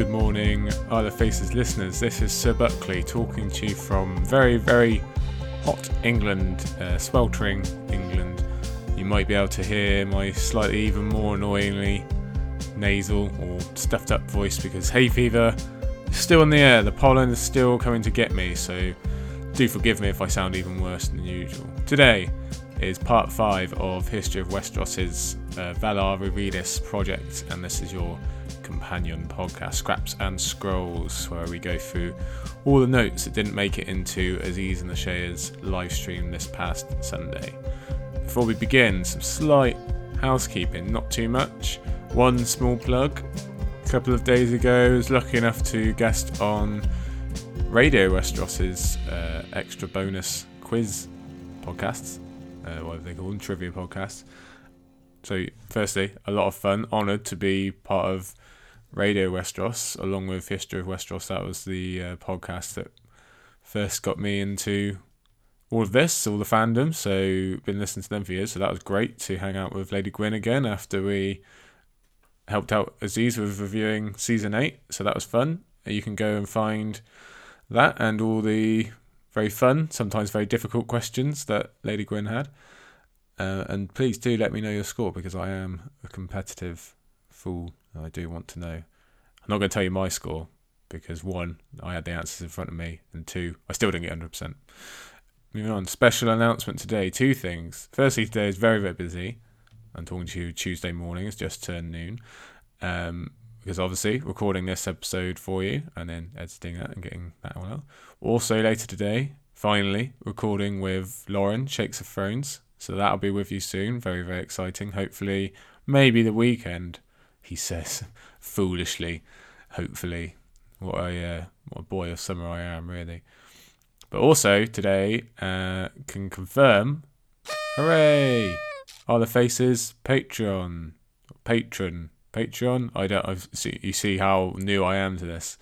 Good morning, Isle Faces listeners. This is Sir Buckley talking to you from very, very hot England, uh, sweltering England. You might be able to hear my slightly even more annoyingly nasal or stuffed up voice because hay fever is still in the air. The pollen is still coming to get me, so do forgive me if I sound even worse than usual. Today is part five of History of Westeros's uh, Valar Rereadis project, and this is your companion podcast, Scraps and Scrolls, where we go through all the notes that didn't make it into Aziz and the Chey's live stream this past Sunday. Before we begin, some slight housekeeping, not too much. One small plug. A couple of days ago, I was lucky enough to guest on Radio Westeros's uh, extra bonus quiz podcasts. Uh, they call them? Trivia podcasts. So, firstly, a lot of fun. Honoured to be part of Radio Westeros, along with History of Westeros. That was the uh, podcast that first got me into all of this, all the fandom. So, been listening to them for years. So, that was great to hang out with Lady Gwyn again after we helped out Aziz with reviewing season 8. So, that was fun. You can go and find that and all the very fun, sometimes very difficult questions that Lady Gwyn had. Uh, and please do let me know your score because I am a competitive fool I do want to know. I'm not going to tell you my score because one, I had the answers in front of me, and two, I still didn't get 100%. Moving on, special announcement today. Two things. Firstly, today is very, very busy. I'm talking to you Tuesday morning, it's just turned noon. Um, because obviously, recording this episode for you and then editing it and getting that one out. Also, later today, finally, recording with Lauren, Shakes of Thrones. So that'll be with you soon. Very, very exciting. Hopefully, maybe the weekend he says foolishly, hopefully. What a uh, what a boy of summer I am, really. But also today uh, can confirm, hooray! Are the faces Patreon, patron, Patreon? I don't. I've, see, you see how new I am to this.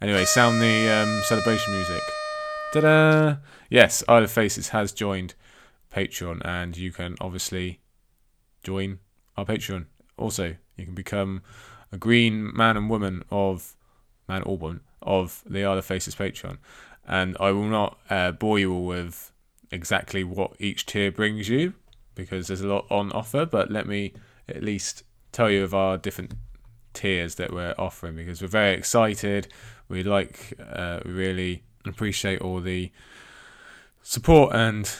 Anyway, sound the um, celebration music. Ta-da! Yes, Isle of Faces has joined Patreon, and you can obviously join our Patreon. Also, you can become a green man and woman of man or woman of the Other Faces Patreon. And I will not uh, bore you all with exactly what each tier brings you because there's a lot on offer, but let me at least tell you of our different tiers that we're offering because we're very excited. We like, uh, we really appreciate all the support and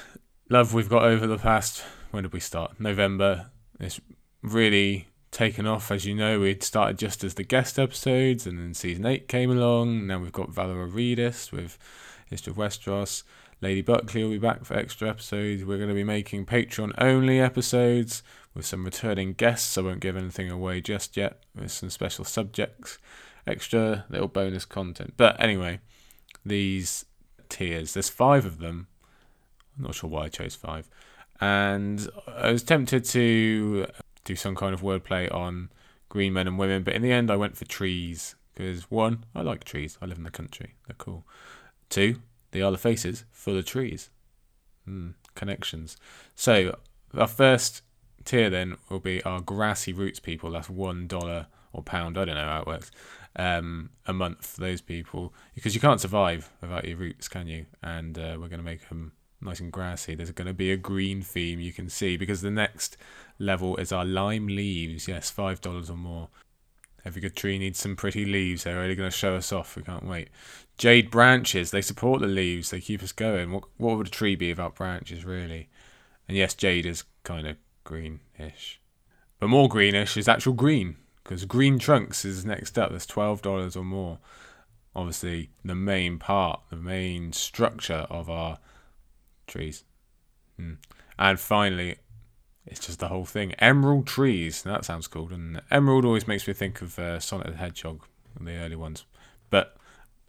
love we've got over the past. When did we start? November. It's really taken off. As you know, we'd started just as the guest episodes, and then season eight came along. Now we've got Valar Rereadis with History of Westeros. Lady Buckley will be back for extra episodes. We're going to be making Patreon only episodes with some returning guests. I won't give anything away just yet, with some special subjects, extra little bonus content. But anyway, these tiers, there's five of them. I'm not sure why I chose five. And I was tempted to do some kind of wordplay on green men and women, but in the end, I went for trees because one, I like trees. I live in the country; they're cool. Two, they are the faces full of trees. Mm, connections. So our first tier then will be our grassy roots people. That's one dollar or pound. I don't know how it works. Um, a month for those people because you can't survive without your roots, can you? And uh, we're going to make them nice and grassy. There's going to be a green theme you can see because the next level is our lime leaves. Yes, five dollars or more. Every good tree needs some pretty leaves. They're really going to show us off. We can't wait. Jade branches. They support the leaves. They keep us going. What what would a tree be without branches, really? And yes, jade is kind of greenish, but more greenish is actual green because green trunks is next up. There's twelve dollars or more. Obviously, the main part, the main structure of our trees. Hmm. And finally, it's just the whole thing. Emerald trees. That sounds cool. And emerald always makes me think of uh, Sonic the Hedgehog, and the early ones. But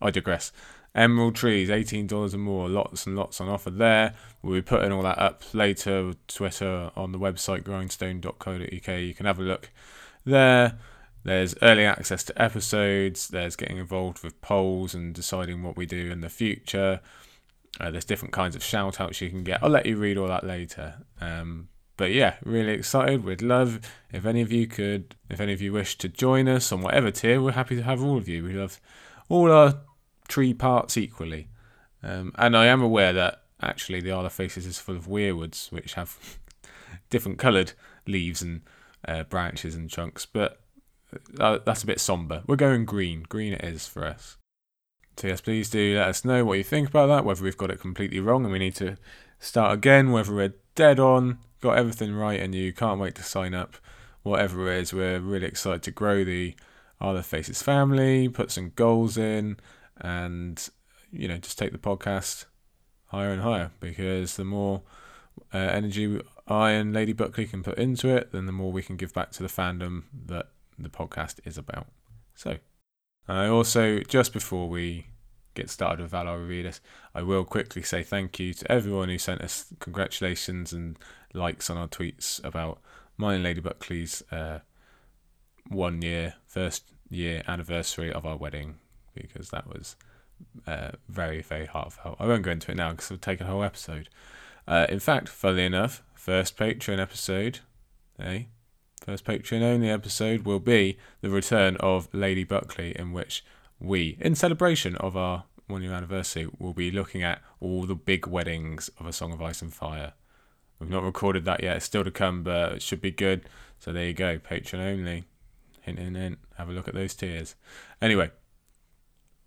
I digress. Emerald trees, eighteen dollars or more. Lots and lots on offer there. We'll be putting all that up later. Twitter on the website grindstone.co.uk. You can have a look there. There's early access to episodes. There's getting involved with polls and deciding what we do in the future. Uh, there's different kinds of shout outs you can get. I'll let you read all that later. Um, but yeah, really excited. We'd love if any of you could, if any of you wish to join us on whatever tier. We're happy to have all of you. We love all our tree parts equally. Um, and I am aware that actually the Isle of Faces is full of weirwoods, which have different coloured leaves and uh, branches and chunks, but uh, that's a bit somber. We're going green. Green it is for us. So yes, please do let us know what you think about that. Whether we've got it completely wrong and we need to start again. Whether we're dead on, got everything right, and you can't wait to sign up. Whatever it is, we're really excited to grow the Other Faces family, put some goals in, and you know just take the podcast higher and higher because the more uh, energy I and Lady Buckley can put into it, then the more we can give back to the fandom that the podcast is about. So, I also, just before we get started with Valar Rereadis, I will quickly say thank you to everyone who sent us congratulations and likes on our tweets about mine and Lady Buckley's uh, one year, first year anniversary of our wedding, because that was uh, very, very heartfelt. I won't go into it now because it'll take a whole episode. Uh, in fact, funnily enough, first Patreon episode, eh? First Patreon only episode will be the return of Lady Buckley, in which we, in celebration of our one year anniversary, will be looking at all the big weddings of A Song of Ice and Fire. We've not recorded that yet, it's still to come, but it should be good. So there you go, Patreon only. Hint, hint, hint. Have a look at those tiers. Anyway,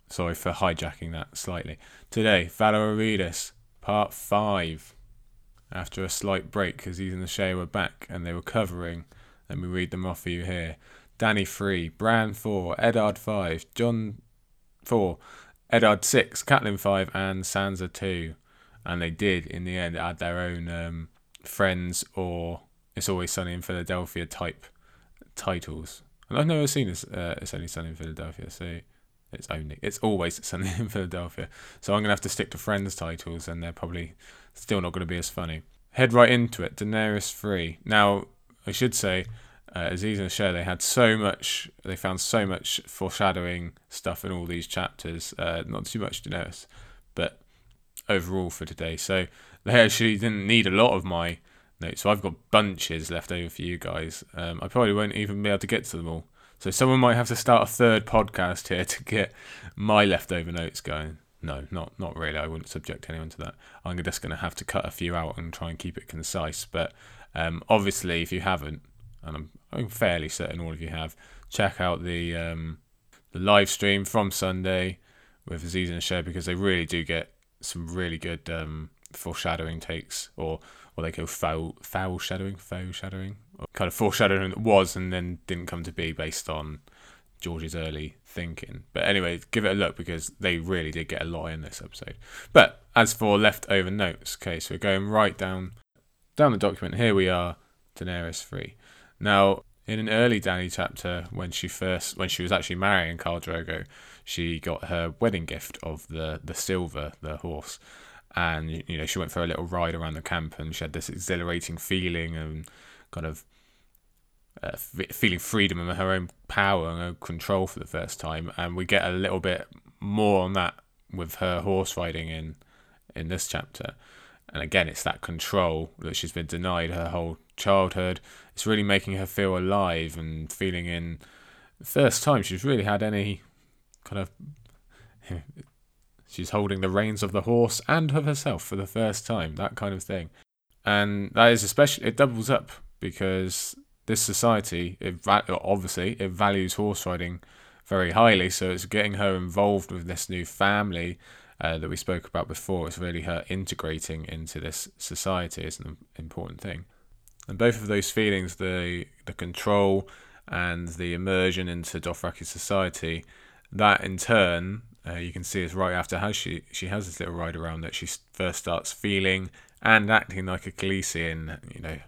sorry for hijacking that slightly. Today, Valar Rereadis, part 5 after a slight break because he's and the Chey were back and they were covering. Let me read them off for you here. Dany 3, Bran 4, Eddard 5, Jon 4, Eddard 6, Catelyn 5, and Sansa 2. And they did, in the end, add their own um, Friends or It's Always Sunny in Philadelphia type titles. And I've never seen this, uh, It's Only Sunny in Philadelphia, so it's only, it's always Sunny in Philadelphia. So I'm going to have to stick to Friends titles, and they're probably still not going to be as funny. Head right into it. Daenerys free. Now, I should say, uh, Aziz and Chey, they had so much, they found so much foreshadowing stuff in all these chapters. Uh, not too much to notice, but overall for today. So they actually didn't need a lot of my notes. So I've got bunches left over for you guys. Um, I probably won't even be able to get to them all. So someone might have to start a third podcast here to get my leftover notes going no, not not really. I wouldn't subject anyone to that. I'm just going to have to cut a few out and try and keep it concise. But um, obviously, if you haven't, and I'm, I'm, fairly certain all of you have, check out the um, the live stream from Sunday with Aziz and Chey because they really do get some really good um, foreshadowing takes, or or they go foul foul shadowing, foul shadowing, kind of foreshadowing that was and then didn't come to be based on George's early thinking. But anyway, give it a look because they really did get a lot in this episode. But as for leftover notes, okay, so we're going right down down the document. Here we are, Daenerys free. Now, in an early Dany chapter, when she first when she was actually marrying Khal Drogo, she got her wedding gift of the the silver, the horse. And you know, she went for a little ride around the camp and she had this exhilarating feeling and kind of uh, feeling freedom and her own power and her control for the first time, and we get a little bit more on that with her horse riding in in this chapter. And again, it's that control that she's been denied her whole childhood. It's really making her feel alive and feeling in the first time she's really had any kind of. she's holding the reins of the horse and of herself for the first time, that kind of thing. And that is especially, it doubles up because this society, it obviously, it values horse riding very highly. So it's getting her involved with this new family uh, that we spoke about before. It's really her integrating into this society is an important thing. And both of those feelings, the the control and the immersion into Dothraki society, that in turn, uh, you can see is right after how she she has this little ride around that she first starts feeling and acting like a Khaleesi, you know,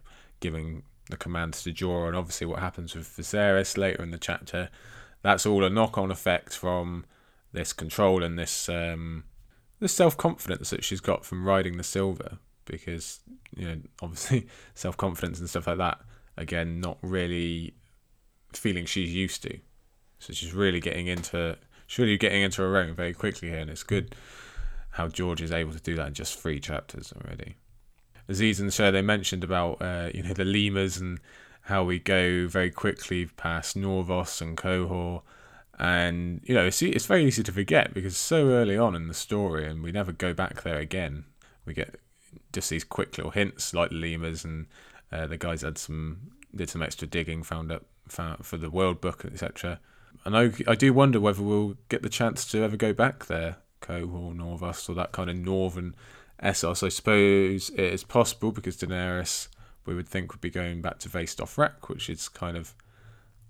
giving the commands to Jorah, and obviously what happens with Viserys later in the chapter. That's all a knock-on effect from this control and this um, this self-confidence that she's got from riding the silver, because you know obviously self-confidence and stuff like that. Again, not really feeling she's used to. So she's really getting into she's really getting into her own very quickly here, and it's good how George is able to do that in just three chapters already. Aziz and the show they mentioned about uh, you know the lemurs and how we go very quickly past Norvos and Qohor, and you know it's it's very easy to forget because so early on in the story, and we never go back there again. We get just these quick little hints like lemurs, and uh, the guys had some did some extra digging, found up found, for the world book, etc. And I I do wonder whether we'll get the chance to ever go back there, Qohor, Norvos, or that kind of northern Essos. I suppose it is possible because Daenerys, we would think, would be going back to Dothrak, which is kind of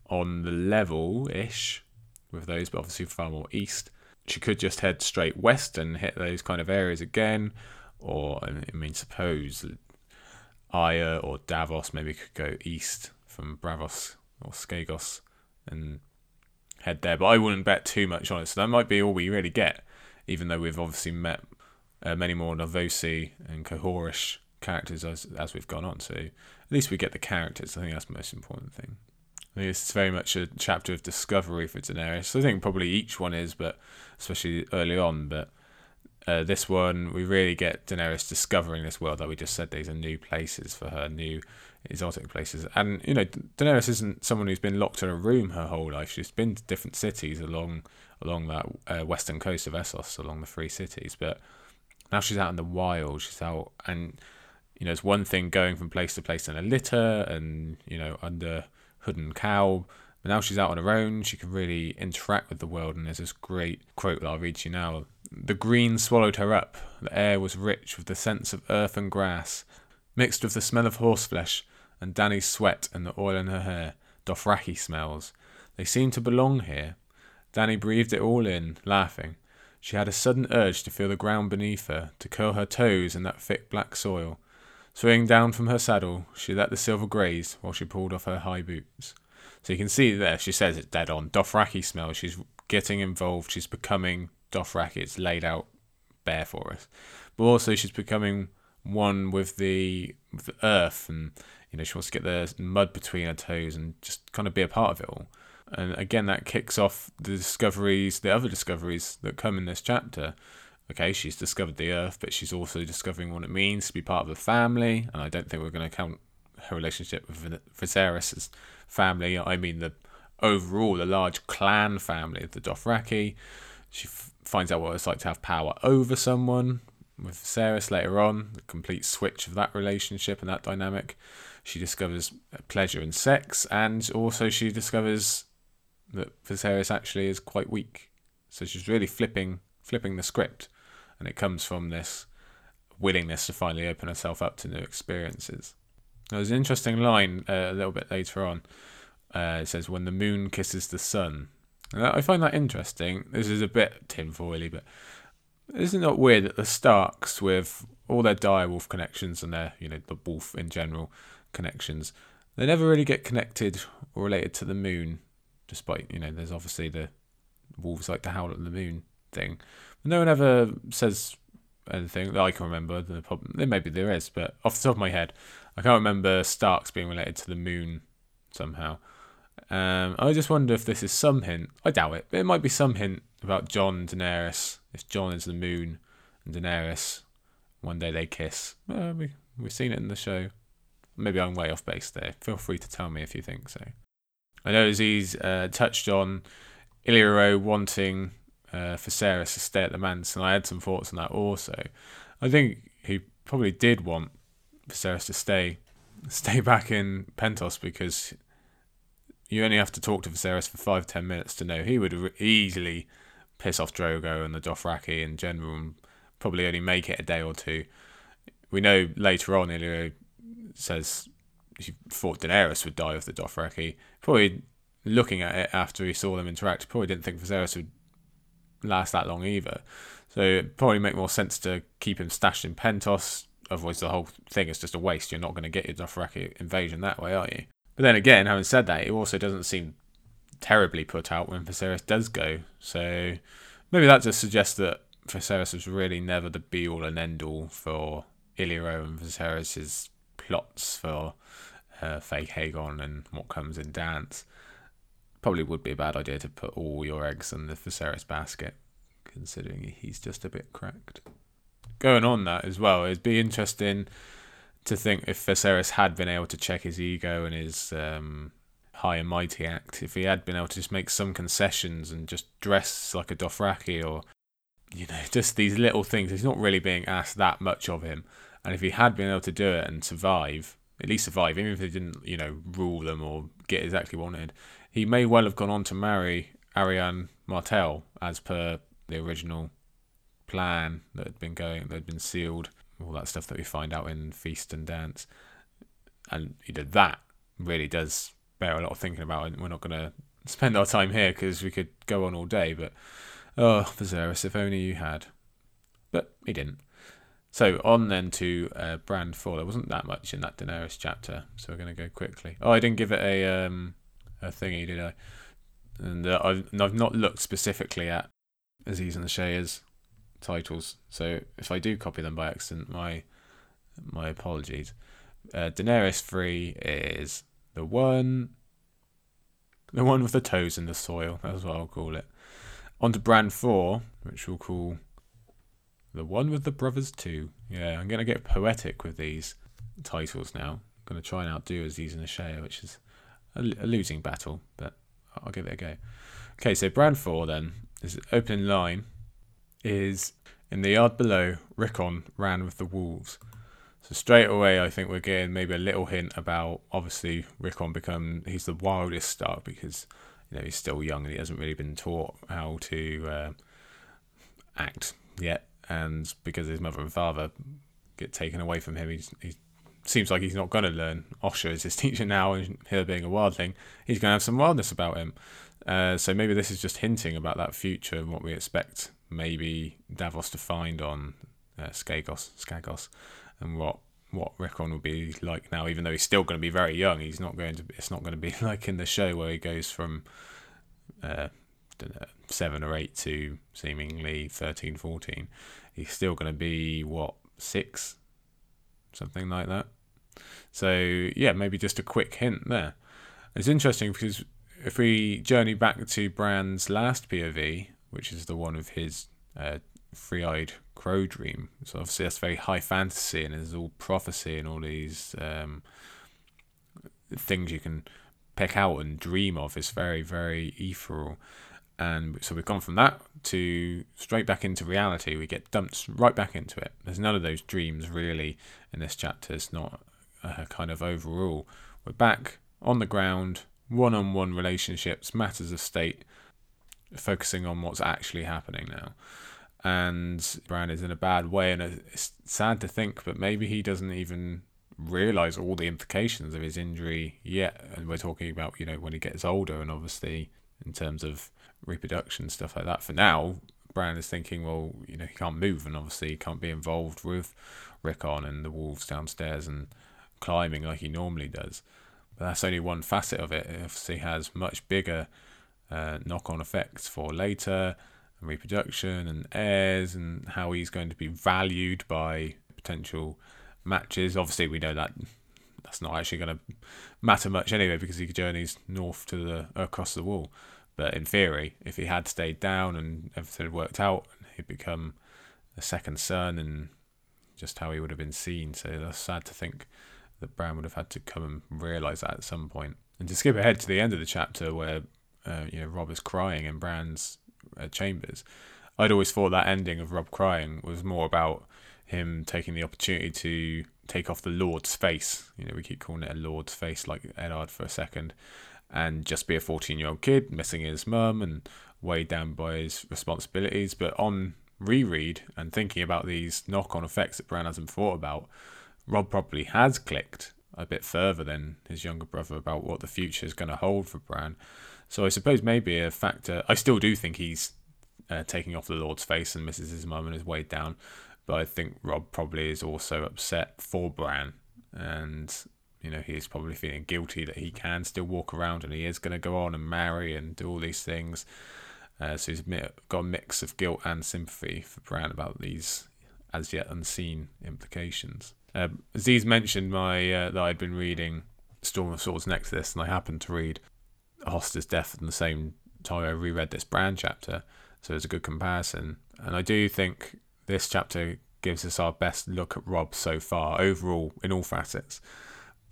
on the level ish with those, but obviously far more east. She could just head straight west and hit those kind of areas again, or I mean, suppose Arya or Davos maybe could go east from Braavos or Skagos and head there. But I wouldn't bet too much on it. So that might be all we really get, even though we've obviously met uh, many more Norvoshi and Qohorish characters as as we've gone on. So at least we get the characters. I think that's the most important thing. I think it's very much a chapter of discovery for Daenerys. I think probably each one is, but especially early on. But uh, this one, we really get Daenerys discovering this world that we just said. These are new places for her, new exotic places. And you know, Daenerys isn't someone who's been locked in a room her whole life. She's been to different cities along along that uh, western coast of Essos, along the three cities. But now she's out in the wild. She's out, and you know, it's one thing going from place to place in a litter and you know under hood and cowl. But now she's out on her own. She can really interact with the world. And there's this great quote that I'll read to you now. The green swallowed her up. The air was rich with the scents of earth and grass, mixed with the smell of horseflesh and Dany's sweat and the oil in her hair. Dothraki smells. They seemed to belong here. Dany breathed it all in, laughing. She had a sudden urge to feel the ground beneath her, to curl her toes in that thick black soil. Swinging down from her saddle, she let the silver graze while she pulled off her high boots. So you can see there, she says it dead on. Dothraki smell. She's getting involved. She's becoming Dothraki. It's laid out bare for us. But also, she's becoming one with the, with the earth, and you know she wants to get the mud between her toes and just kind of be a part of it all. And again, that kicks off the discoveries, the other discoveries that come in this chapter. Okay, she's discovered the Earth, but she's also discovering what it means to be part of a family. And I don't think we're going to count her relationship with Viserys as family. I mean the overall, the large clan family of the Dothraki. She f- finds out what it's like to have power over someone with Viserys later on. The complete switch of that relationship and that dynamic. She discovers pleasure in sex, and also she discovers that Viserys actually is quite weak. So she's really flipping flipping the script, and it comes from this willingness to finally open herself up to new experiences. There's an interesting line uh, a little bit later on. Uh, it says, "When the moon kisses the sun," and I find that interesting. This is a bit tinfoily, but isn't it weird that the Starks, with all their direwolf connections and their, you know, the wolf in general connections, they never really get connected or related to the moon despite you know there's obviously the wolves like to howl at the moon thing. No one ever says anything that I can remember. The problem, maybe there is, but off the top of my head, I can't remember Starks being related to the moon somehow. Um, I just wonder if this is some hint. I doubt it, but it might be some hint about Jon and Daenerys. If Jon is the moon and Daenerys, one day they kiss. Uh, we we've seen it in the show. Maybe I'm way off base there. Feel free to tell me if you think so. I know he's uh, touched on Illyrio wanting uh, Viserys to stay at the manse, and I had some thoughts on that also. I think he probably did want Viserys to stay stay back in Pentos because you only have to talk to Viserys for five ten minutes to know he would easily piss off Drogo and the Dothraki in general, and probably only make it a day or two. We know later on Illyrio says he thought Daenerys would die of the Dothraki. Probably looking at it after he saw them interact, probably didn't think Viserys would last that long either. So it probably make more sense to keep him stashed in Pentos. Otherwise, the whole thing is just a waste. You're not going to get your Dothraki invasion that way, are you? But then again, having said that, it also doesn't seem terribly put out when Viserys does go. So maybe that just suggests that Viserys was really never the be all and end all for Illyrio and Viserys' plots for uh, fake Aegon and what comes in Dance. Probably would be a bad idea to put all your eggs in the Viserys basket, considering he's just a bit cracked. Going on that as well, it'd be interesting to think if Viserys had been able to check his ego and his um, high and mighty act, if he had been able to just make some concessions and just dress like a Dothraki or, you know, just these little things, he's not really being asked that much of him. And if he had been able to do it and survive, at least survive, even if he didn't, you know, rule them or get exactly wanted, he may well have gone on to marry Arianne Martell as per the original plan that had been going, that had been sealed, all that stuff that we find out in Feast and Dance. And you know, that really does bear a lot of thinking about, and we're not going to spend our time here because we could go on all day. But oh, Viserys, if only you had. But he didn't. So on then to uh, Bran 4. There wasn't that much in that Daenerys chapter, so we're going to go quickly. Oh, I didn't give it a um, a thingy, did I? And uh, I've, I've not looked specifically at Aziz and the Chey's titles, so if I do copy them by accident, my my apologies. Uh, Daenerys 3 is the one, the one with the toes in the soil. That's what I'll call it. On to Bran 4, which we'll call the one with the brothers too. Yeah, I'm gonna get poetic with these titles now. I'm gonna try and outdo Aziz and Ashaya, which is a, losing battle, but I'll give it a go. Okay, so 4 then, this opening line is in the yard below, Rickon ran with the wolves. So straight away, I think we're getting maybe a little hint about obviously Rickon become he's the wildest Stark because you know he's still young and he hasn't really been taught how to uh, act yet and because his mother and father get taken away from him, he's, he seems like he's not going to learn. Osha is his teacher now, and here being a wildling, he's going to have some wildness about him. Uh, so maybe this is just hinting about that future and what we expect maybe Davos to find on uh, Skagos, Skagos, and what what Rickon will be like now. Even though he's still going to be very young, he's not going to. It's not going to be like in the show where he goes from uh, know, seven or eight to seemingly 13, 14, he's still going to be, what, six? Something like that. So, yeah, maybe just a quick hint there. It's interesting because if we journey back to Bran's last POV, which is the one of his uh, three eyed crow dream, so obviously that's very high fantasy and there's all prophecy and all these um, things you can pick out and dream of. It's very, very ethereal and so we've gone from that to straight back into reality. We get dumped right back into it. There's none of those dreams really in this chapter. It's not a kind of overall. We're back on the ground, one on one relationships, matters of state, focusing on what's actually happening now. And Bran is in a bad way, and it's sad to think, but maybe he doesn't even realize all the implications of his injury yet. And we're talking about, you know, when he gets older, and obviously in terms of reproduction stuff like that. For now, Bran is thinking, well, you know, he can't move, and obviously he can't be involved with Rickon and the wolves downstairs and climbing like he normally does. But that's only one facet of it. It obviously has much bigger uh, knock-on effects for later and reproduction and heirs and how he's going to be valued by potential matches. Obviously, we know that that's not actually going to matter much anyway because he journeys north to the across the wall. But in theory, if he had stayed down and everything had worked out, he'd become a second son and just how he would have been seen. So that's sad to think that Bran would have had to come and realise that at some point. And to skip ahead to the end of the chapter where uh, you know Robb is crying in Bran's uh, chambers, I'd always thought that ending of Robb crying was more about him taking the opportunity to take off the Lord's face. You know, we keep calling it a Lord's face, like Eddard for a second, and just be a 14 year old kid missing his mum and weighed down by his responsibilities. But on reread and thinking about these knock on effects that Bran hasn't thought about, Robb probably has clicked a bit further than his younger brother about what the future is going to hold for Bran. So I suppose maybe a factor. I still do think he's uh, taking off the Lord's face and misses his mum and is weighed down. But I think Rob probably is also upset for Bran and you know, he's probably feeling guilty that he can still walk around and he is going to go on and marry and do all these things. Uh, so he's got a mix of guilt and sympathy for Bran about these as yet unseen implications. Um, Aziz mentioned my uh, that I'd been reading Storm of Swords next to this, and I happened to read Hoster's Death at the same time I reread this Bran chapter, so it's a good comparison. And I do think this chapter gives us our best look at Robb so far, overall, in all facets.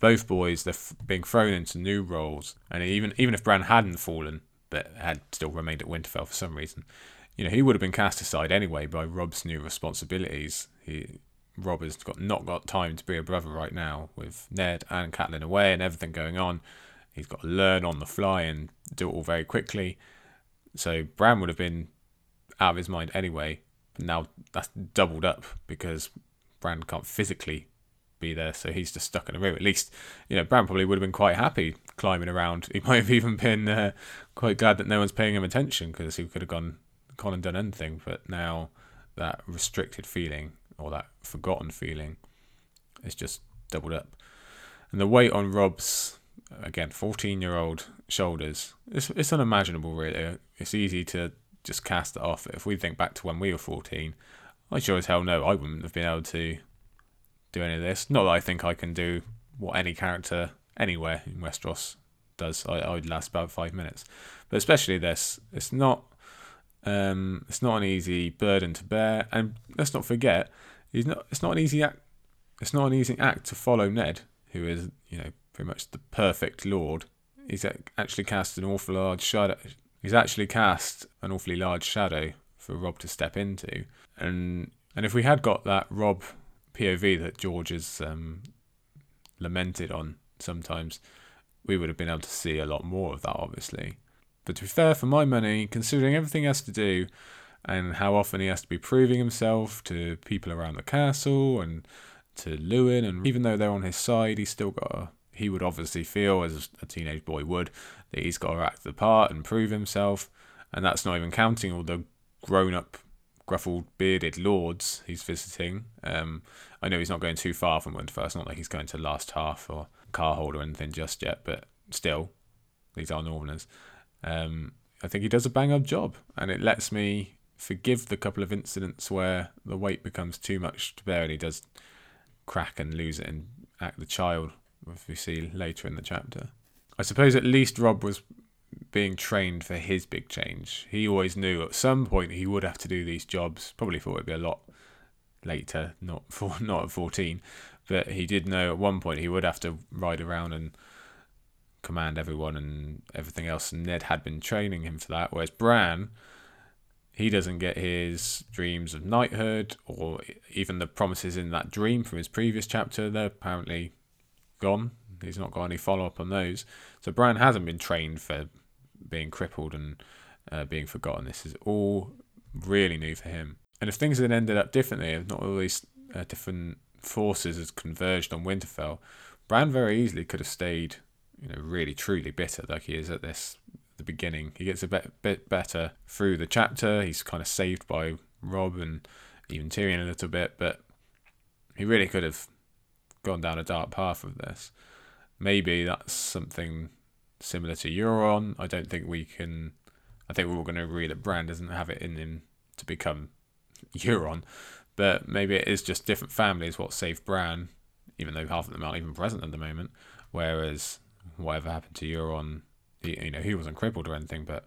Both boys, they're f- being thrown into new roles, and even even if Bran hadn't fallen, but had still remained at Winterfell for some reason, you know, he would have been cast aside anyway by Robb's new responsibilities. He Robb has got not got time to be a brother right now with Ned and Catelyn away and everything going on. He's got to learn on the fly and do it all very quickly. So Bran would have been out of his mind anyway. But now that's doubled up because Bran can't physically be there, so he's just stuck in a room. At least, you know, Bran probably would have been quite happy climbing around. He might have even been uh, quite glad that no one's paying him attention because he could have gone, gone and done anything. But now that restricted feeling or that forgotten feeling is just doubled up. And the weight on Robb's again, 14 year old shoulders. It's, it's unimaginable, really. It's easy to just cast it off. If we think back to when we were 14, I sure as hell know I wouldn't have been able to do any of this. Not that I think I can do what any character anywhere in Westeros does. I, I would last about five minutes. But especially this, it's not. Um, it's not an easy burden to bear, and let's not forget, he's not. It's not an easy act. It's not an easy act to follow Ned, who is you know pretty much the perfect lord. He's actually cast an awful large shadow. He's actually cast an awfully large shadow for Robb to step into, and and if we had got that Robb POV that George has um, lamented on sometimes, we would have been able to see a lot more of that, obviously. But to be fair, for my money, considering everything he has to do and how often he has to be proving himself to people around the castle and to Luwin, and even though they're on his side, he's still got a he would obviously feel, as a teenage boy would, that he's got to act the part and prove himself. And that's not even counting all the grown up, gruffled, bearded lords he's visiting. Um, I know he's not going too far from Winterfell. It's not like he's going to Last Hearth or Karhold or anything just yet, but still, these are Northerners. Um, I think he does a bang up job, and it lets me forgive the couple of incidents where the weight becomes too much to bear and he does crack and lose it and act the child as we see later in the chapter. I suppose at least Robb was being trained for his big change. He always knew at some point he would have to do these jobs. Probably thought it'd be a lot later, not for not at fourteen, but he did know at one point he would have to ride around and command everyone and everything else. And Ned had been training him for that, whereas Bran, he doesn't get his dreams of knighthood or even the promises in that dream from his previous chapter. They're apparently gone. He's not got any follow up on those. So Bran hasn't been trained for being crippled and uh, being forgotten. This is all really new for him. And if things had ended up differently, if not all these uh, different forces had converged on Winterfell, Bran very easily could have stayed, you know, really truly bitter like he is at this the beginning. He gets a bit bit better through the chapter. He's kind of saved by Robb and even Tyrion a little bit, but he really could have gone down a dark path with this. Maybe that's something similar to Euron. I don't think we can. I think we're all going to agree that Bran doesn't have it in him to become Euron, but maybe it is just different families what saved Bran, even though half of them aren't even present at the moment. Whereas whatever happened to Euron, he, you know, he wasn't crippled or anything, but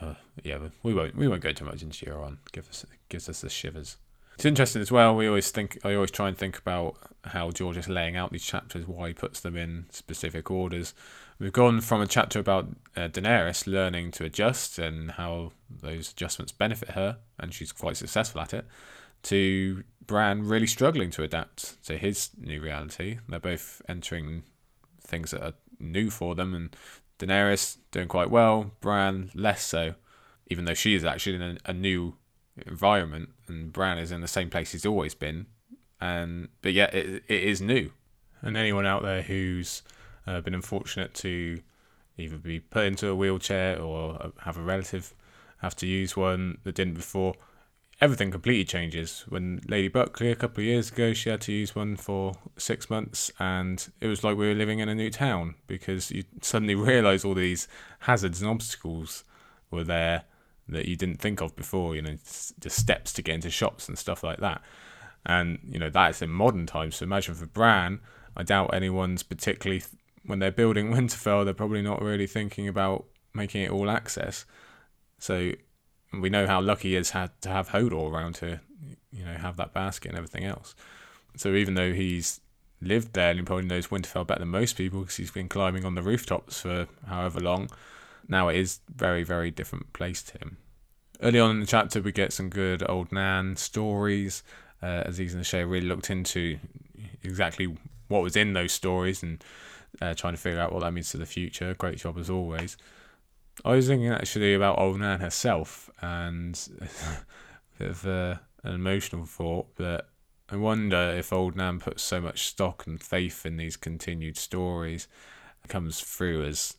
uh, yeah, we won't we won't go too much into Euron. Give us gives us the shivers. It's interesting as well. We always think I always try and think about how George is laying out these chapters, why he puts them in specific orders. We've gone from a chapter about uh, Daenerys learning to adjust and how those adjustments benefit her, and she's quite successful at it, to Bran really struggling to adapt to his new reality. They're both entering things that are new for them, and Daenerys doing quite well, Bran less so, even though she is actually in a, a new environment, and Bran is in the same place he's always been, and but yet it, it is new. And anyone out there who's uh, been unfortunate to either be put into a wheelchair or have a relative have to use one that didn't before, everything completely changes. When Lady Buckley a couple of years ago, she had to use one for six months, and it was like we were living in a new town because you suddenly realise all these hazards and obstacles were there that you didn't think of before. You know, just steps to get into shops and stuff like that. And you know that's in modern times. So imagine for Bran, I doubt anyone's particularly when they're building Winterfell, they're probably not really thinking about making it all access. So we know how lucky he has had to have Hodor around to you know have that basket and everything else. So even though he's lived there and he probably knows Winterfell better than most people because he's been climbing on the rooftops for however long, now it is very very different place to him. Early on in the chapter, we get some good old Nan stories. Uh, Aziz and Chey really looked into exactly what was in those stories and uh, trying to figure out what that means to the future. Great job as always. I was thinking actually about old Nan herself and a bit of uh, an emotional thought, but I wonder if old Nan puts so much stock and faith in these continued stories, it comes through as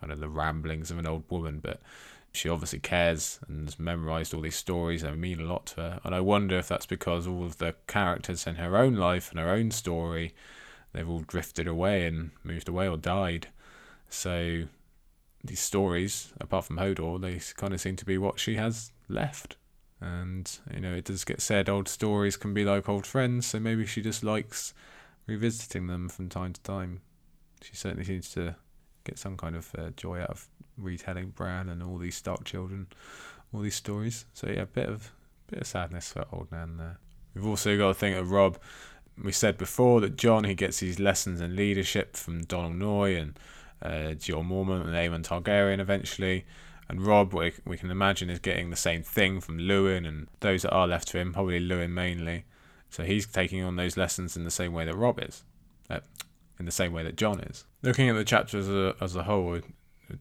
kind of the ramblings of an old woman, but she obviously cares and has memorized all these stories and mean a lot to her. And I wonder if that's because all of the characters in her own life and her own story, they've all drifted away and moved away or died. So these stories, apart from Hodor, they kind of seem to be what she has left. And, you know, it does get said old stories can be like old friends, so maybe she just likes revisiting them from time to time. She certainly seems to get some kind of uh, joy out of retelling Bran and all these Stark children, all these stories. So yeah, a bit of bit of sadness for old Nan there. We've also got to think of Robb. We said before that Jon he gets his lessons in leadership from Donald Noye and uh, Jeor Mormont and Aemon Targaryen eventually. And Robb, we, we can imagine, is getting the same thing from Luwin and those that are left to him, probably Luwin mainly. So he's taking on those lessons in the same way that Robb is, uh, in the same way that Jon is. Looking at the chapter as a, as a whole,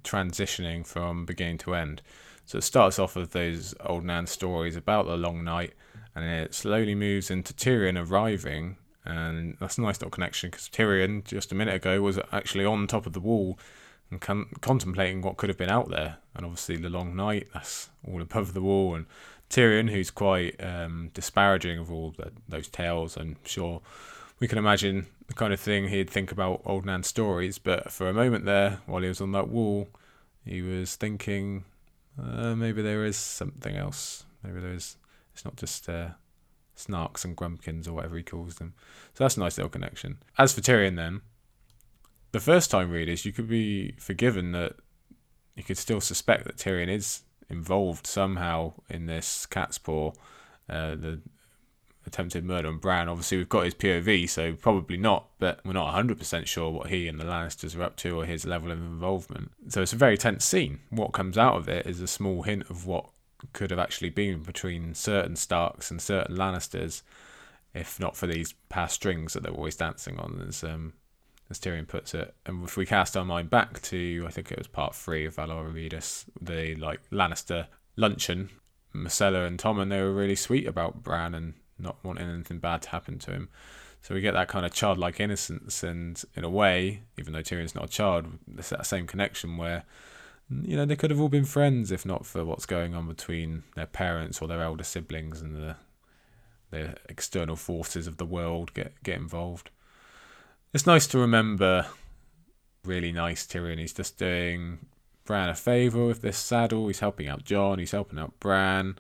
transitioning from beginning to end. So it starts off with those old Nan stories about the long night, and it slowly moves into Tyrion arriving, and that's a nice little connection because Tyrion just a minute ago was actually on top of the wall and con- contemplating what could have been out there, and obviously the long night that's all above the wall, and Tyrion who's quite um, disparaging of all the, those tales, I'm sure we can imagine the kind of thing he'd think about old Nan's stories. But for a moment there, while he was on that wall, he was thinking uh, maybe there is something else. Maybe there is. It's not just uh, snarks and grumpkins or whatever he calls them. So that's a nice little connection. As for Tyrion, then, the first time readers, you could be forgiven that you could still suspect that Tyrion is involved somehow in this cat's paw, uh, the attempted murder on Bran. Obviously, we've got his POV, so probably not, but we're not 100% sure what he and the Lannisters are up to or his level of involvement. So it's a very tense scene. What comes out of it is a small hint of what could have actually been between certain Starks and certain Lannisters, if not for these past strings that they're always dancing on, as, um, as Tyrion puts it. And if we cast our mind back to, I think it was part three of Valar Rereadis, the like Lannister luncheon, Myrcella and Tommen, they were really sweet about Bran and not wanting anything bad to happen to him. So we get that kind of childlike innocence, and in a way, even though Tyrion's not a child, there's that same connection where, you know, they could have all been friends if not for what's going on between their parents or their elder siblings and the the external forces of the world get get involved. It's nice to remember. Really nice Tyrion. He's just doing Bran a favour with this saddle. He's helping out Jon. He's helping out Bran.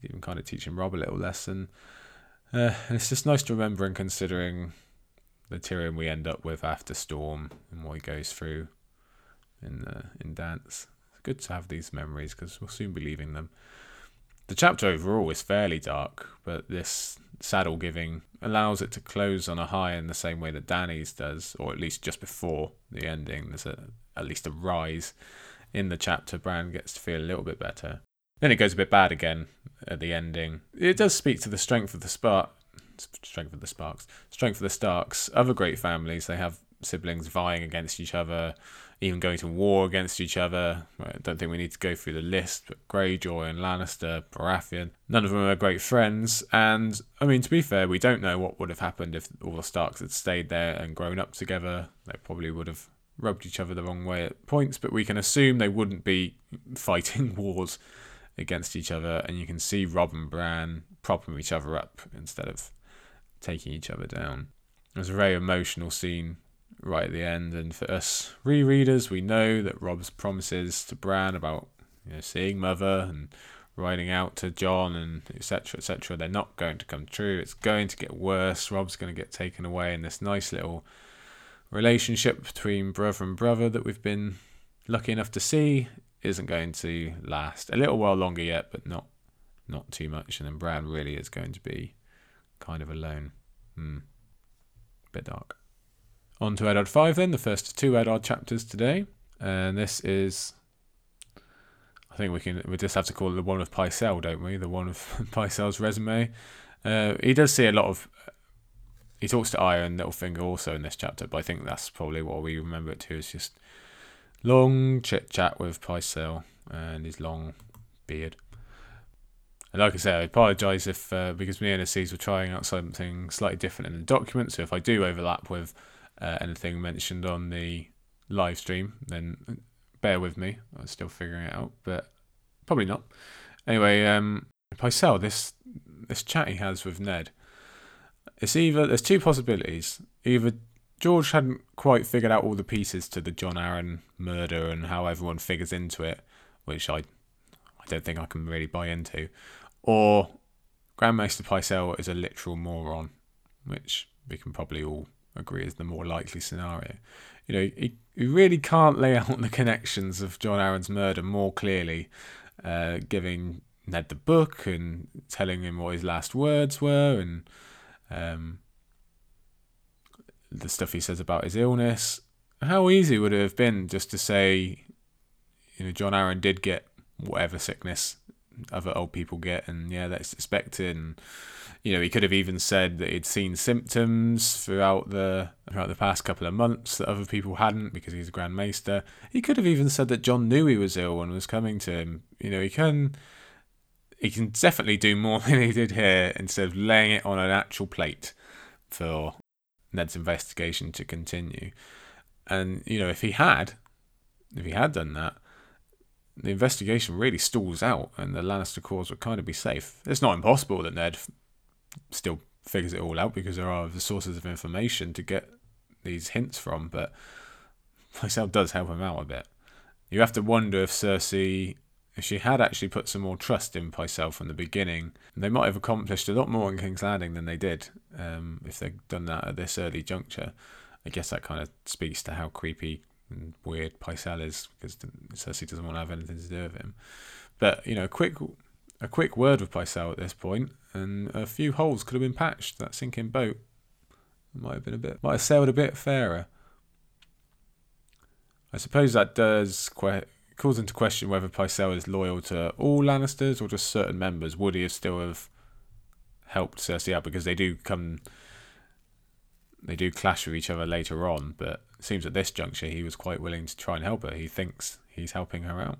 He's even kind of teaching Robb a little lesson. Uh, it's just nice to remember and considering the Tyrion we end up with after Storm and what he goes through in uh, in Dance. It's good to have these memories because we'll soon be leaving them. The chapter overall is fairly dark, but this saddle giving allows it to close on a high in the same way that Dany's does, or at least just before the ending. There's a at least a rise in the chapter. Bran gets to feel a little bit better. Then it goes a bit bad again at the ending. It does speak to the strength of the spark, strength of the Sparks, strength of the Starks. Other great families, they have siblings vying against each other, even going to war against each other. I don't think we need to go through the list, but Greyjoy and Lannister, Baratheon, none of them are great friends. And I mean, to be fair, we don't know what would have happened if all the Starks had stayed there and grown up together. They probably would have rubbed each other the wrong way at points, but we can assume they wouldn't be fighting wars against each other, and you can see Robb and Bran propping each other up instead of taking each other down. It was a very emotional scene right at the end, and for us rereaders, we know that Robb's promises to Bran about you know, seeing Mother and riding out to Jon and etc. etc. They're not going to come true. It's going to get worse. Robb's going to get taken away, and this nice little relationship between brother and brother that we've been lucky enough to see isn't going to last. A little while longer yet, but not not too much, and then Bran really is going to be kind of alone. Hmm. Bit dark. On to Eddard 5 then, the first two Eddard chapters today. And this is I think we can we just have to call it the one of Pycelle, don't we? The one of Pycelle's resume. Uh, he does see a lot of. He talks to and Littlefinger also in this chapter, but I think that's probably what we remember it to is just long chit chat with Pycelle and his long beard. And like I said, I apologise if uh, because me and Aziz were trying out something slightly different in the document. So if I do overlap with uh, anything mentioned on the live stream, then bear with me. I'm still figuring it out, but probably not. Anyway, um, this this chat he has with Ned, it's either there's two possibilities. Either George hadn't quite figured out all the pieces to the Jon Arryn murder and how everyone figures into it, which I I don't think I can really buy into, or Grand Maester Pycelle is a literal moron, which we can probably all agree is the more likely scenario. You know, he really can't lay out the connections of Jon Arryn's murder more clearly, uh, giving Ned the book and telling him what his last words were and um, the stuff he says about his illness. How easy would it have been just to say, you know, Jon Arryn did get whatever sickness other old people get, and yeah, that's expected. And you know, he could have even said that he'd seen symptoms throughout the throughout the past couple of months that other people hadn't because he's a Grand Maester. He could have even said that Jon knew he was ill and was coming to him. You know, he can he can definitely do more than he did here instead of laying it on an actual plate for Ned's investigation to continue. And you know, if he had, if he had done that, the investigation really stalls out and the Lannister cause would kind of be safe. It's not impossible that Ned still figures it all out because there are the sources of information to get these hints from, but Pycelle does help him out a bit. You have to wonder if Cersei, if she had actually put some more trust in Pycelle from the beginning, they might have accomplished a lot more in King's Landing than they did um, if they'd done that at this early juncture. I guess that kind of speaks to how creepy and weird Pycelle is because Cersei doesn't want to have anything to do with him. But you know, a quick a quick word with Pycelle at this point, and a few holes could have been patched. That sinking boat might have been a bit might have sailed a bit fairer. I suppose that does que- into question whether Pycelle is loyal to all Lannisters or just certain members. Would he have still have helped Cersei out because they do come they do clash with each other later on, but it seems at this juncture he was quite willing to try and help her. He thinks he's helping her out.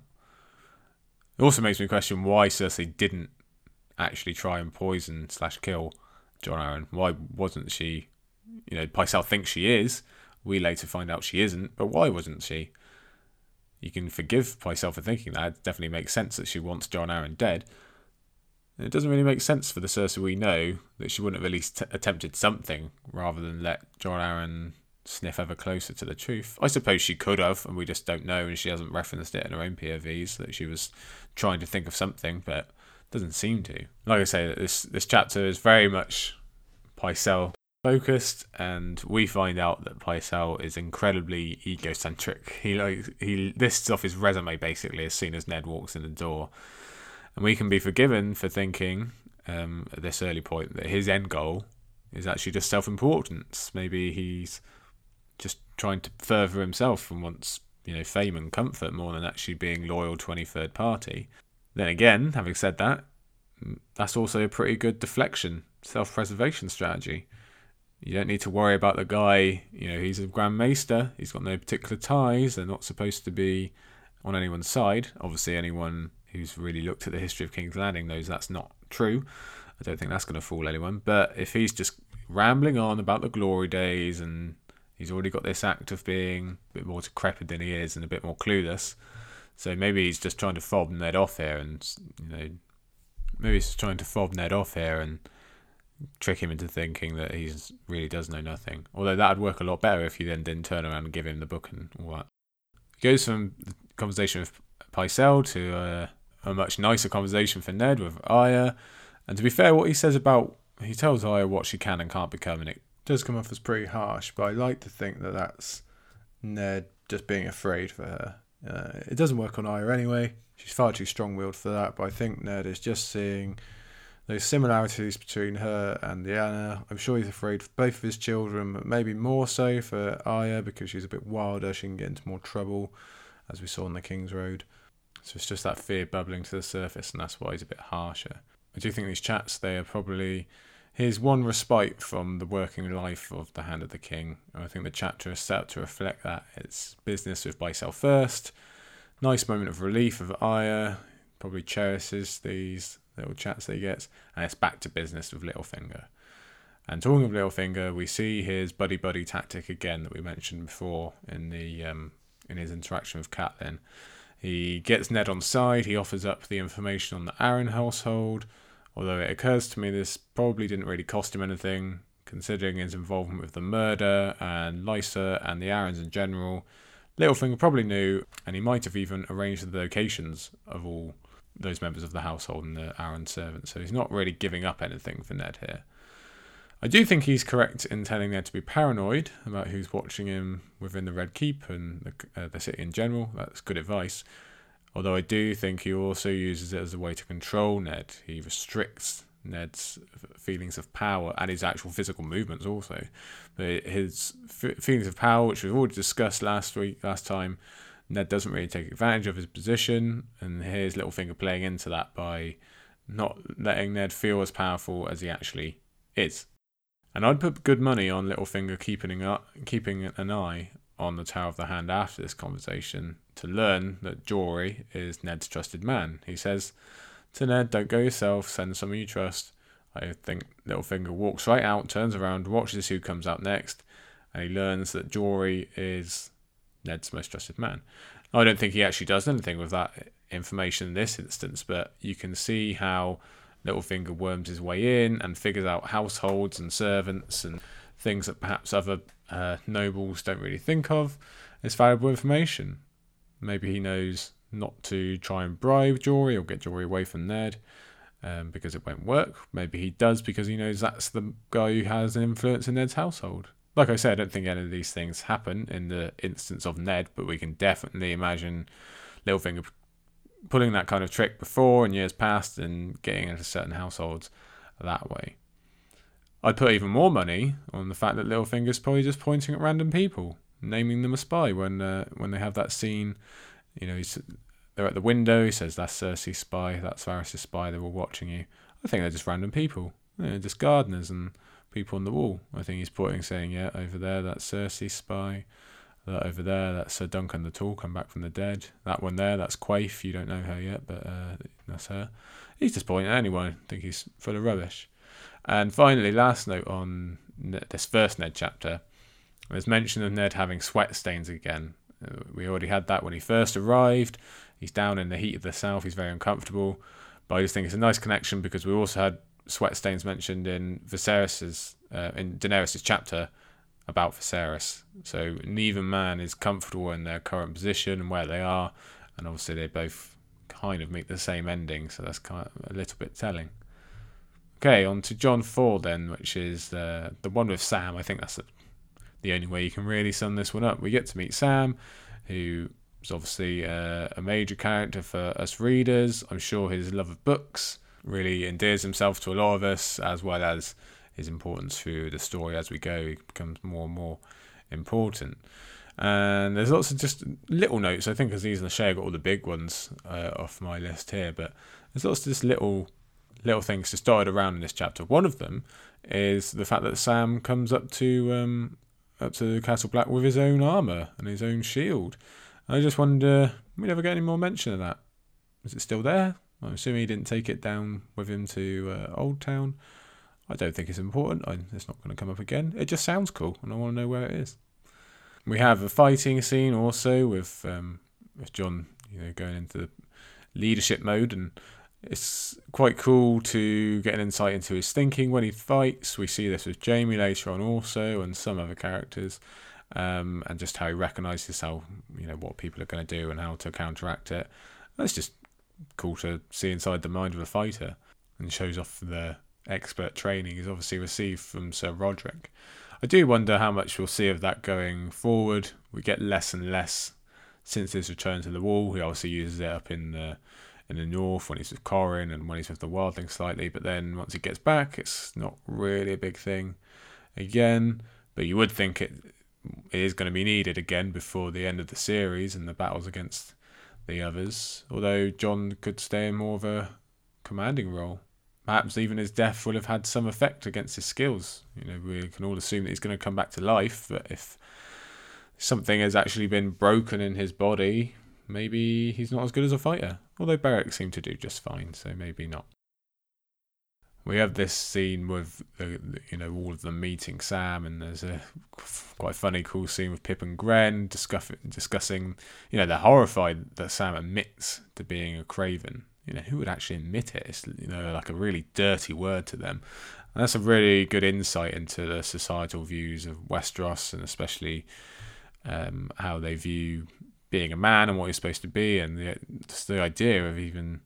It also makes me question why Cersei didn't actually try and poison slash kill Jon Arryn. Why wasn't she? You know, Pycelle thinks she is. We later find out she isn't. But why wasn't she? You can forgive Pycelle for thinking that. It definitely makes sense that she wants Jon Arryn dead. It doesn't really make sense for the Cersei we know that she wouldn't have at least t- attempted something rather than let Jon Arryn sniff ever closer to the truth. I suppose she could have, and we just don't know, and she hasn't referenced it in her own POVs that she was trying to think of something, but doesn't seem to. Like I say, this this chapter is very much Pycelle focused, and we find out that Pycelle is incredibly egocentric. He like he lists off his resume basically as soon as Ned walks in the door and we can be forgiven for thinking um, at this early point that his end goal is actually just self importance. Maybe he's just trying to further himself and wants, you know, fame and comfort more than actually being loyal to any third party. Then again, having said that, mm, that's also a pretty good deflection, self preservation strategy. You don't need to worry about the guy, you know, he's a Grand Maester, he's got no particular ties, they're not supposed to be on anyone's side. Obviously, anyone who's really looked at the history of King's Landing knows that's not true. I don't think that's going to fool anyone. But if he's just rambling on about the glory days and he's already got this act of being a bit more decrepit than he is and a bit more clueless, so maybe he's just trying to fob Ned off here and, you know, maybe he's trying to fob Ned off here and trick him into thinking that he really does know nothing. Although that would work a lot better if you then didn't turn around and give him the book and all that. He goes from the conversation with Pycelle to uh, a much nicer conversation for Ned with Arya. And to be fair, what he says about he tells Arya what she can and can't become, and it does come off as pretty harsh. But I like to think that that's Ned just being afraid for her. Uh, it doesn't work on Arya anyway. She's far too strong-willed for that. But I think Ned is just seeing those similarities between her and Lyanna. I'm sure he's afraid for both of his children, but maybe more so for Arya because she's a bit wilder. She can get into more trouble, as we saw on the King's Road. So it's just that fear bubbling to the surface, and that's why he's a bit harsher. I do think these chats they are probably his one respite from the working life of the Hand of the King. And I think the chapter is set up to reflect that. It's business with Pycelle first. Nice moment of relief of Arya. Probably cherishes these little chats that he gets. And it's back to business with Littlefinger. And talking of Littlefinger, we see his buddy buddy tactic again that we mentioned before in the um, in his interaction with Catelyn. He gets Ned on side. He offers up the information on the Arryn household. Although it occurs to me this probably didn't really cost him anything, considering his involvement with the murder and Lysa and the Arryns in general. Littlefinger probably knew, and he might have even arranged the locations of all those members of the household and the Arryn servants. So he's not really giving up anything for Ned here. I do think he's correct in telling Ned to be paranoid about who's watching him within the Red Keep and the, uh, the city in general. That's good advice. Although I do think he also uses it as a way to control Ned. He restricts Ned's feelings of power and his actual physical movements also. But his f- feelings of power, which we've already discussed last week, last time, Ned doesn't really take advantage of his position, and here's Littlefinger playing into that by not letting Ned feel as powerful as he actually is. And I'd put good money on Littlefinger keeping up, keeping an eye on the Tower of the Hand after this conversation to learn that Jory is Ned's trusted man. He says to Ned, "Don't go yourself. Send someone you trust." I think Littlefinger walks right out, turns around, watches who comes out next, and he learns that Jory is Ned's most trusted man. I don't think he actually does anything with that information in this instance, but you can see how Littlefinger worms his way in and figures out households and servants and things that perhaps other uh, nobles don't really think of as valuable information. Maybe he knows not to try and bribe Jory or get Jory away from Ned um, because it won't work. Maybe he does because he knows that's the guy who has an influence in Ned's household. Like I said, I don't think any of these things happen in the instance of Ned, but we can definitely imagine Littlefinger pulling that kind of trick before in years past and getting into certain households that way. I'd put even more money on the fact that Littlefinger's probably just pointing at random people, naming them a spy when uh, when they have that scene. You know, he's, they're at the window. He says, "That's Cersei's spy. That's Varys' spy. They're all watching you." I think they're just random people, you know, just gardeners and people on the wall. I think he's pointing, saying, "Yeah, over there, that's Cersei's spy." That over there, that's Sir Duncan the Tall, come back from the dead. That one there, that's Quaithe. You don't know her yet, but uh, that's her. He's just pointing at anyone. I think he's full of rubbish. And finally, last note on this first Ned chapter, there's mention of Ned having sweat stains again. Uh, we already had that when he first arrived. He's down in the heat of the south. He's very uncomfortable. But I just think it's a nice connection because we also had sweat stains mentioned in Viserys's uh, in Daenerys' chapter about Viserys. So neither man is comfortable in their current position and where they are, and obviously they both kind of meet the same ending. So that's kind of a little bit telling. Okay, on to Jon 4 then, which is uh, the one with Sam. I think that's the, the, only way you can really sum this one up. We get to meet Sam, who is obviously uh, a major character for us readers. I'm sure his love of books really endears himself to a lot of us, as well as his importance through the story as we go it becomes more and more important. And there's lots of just little notes. I think as these, Aziz and Chey got all the big ones uh, off my list here, but there's lots of just little little things just dotted around in this chapter. One of them is the fact that Sam comes up to um, up to Castle Black with his own armor and his own shield. I just wonder, we never get any more mention of that. Is it still there? I'm assuming he didn't take it down with him to uh, Oldtown. I don't think it's important. I, it's not going to come up again. It just sounds cool, and I want to know where it is. We have a fighting scene also with um, with Jon, you know, going into leadership mode, and it's quite cool to get an insight into his thinking when he fights. We see this with Jaime later on also, and some other characters, um, and just how he recognises how you know what people are going to do and how to counteract it. That's just cool to see inside the mind of a fighter, and shows off the expert training he's obviously received from Sir Roderick. I do wonder how much we'll see of that going forward. We get less and less since his return to the wall, he obviously uses it up in the in the north when he's with Qhorin and when he's with the Wildling slightly. But then once he gets back, it's not really a big thing again. But you would think it, it is going to be needed again before the end of the series and the battles against the others. Although Jon could stay in more of a commanding role. Perhaps even his death will have had some effect against his skills. You know, we can all assume that he's going to come back to life, but if something has actually been broken in his body, maybe he's not as good as a fighter. Although Beric seemed to do just fine, so maybe not. We have this scene with the, you know all of them meeting Sam, and there's a quite funny, cool scene with Pyp and discuss, discussing. You know, they're horrified that Sam admits to being a Craven. You know, who would actually admit it? It's you know like a really dirty word to them. And that's a really good insight into the societal views of Westeros, and especially um, how they view being a man and what you're supposed to be, and the, just the idea of even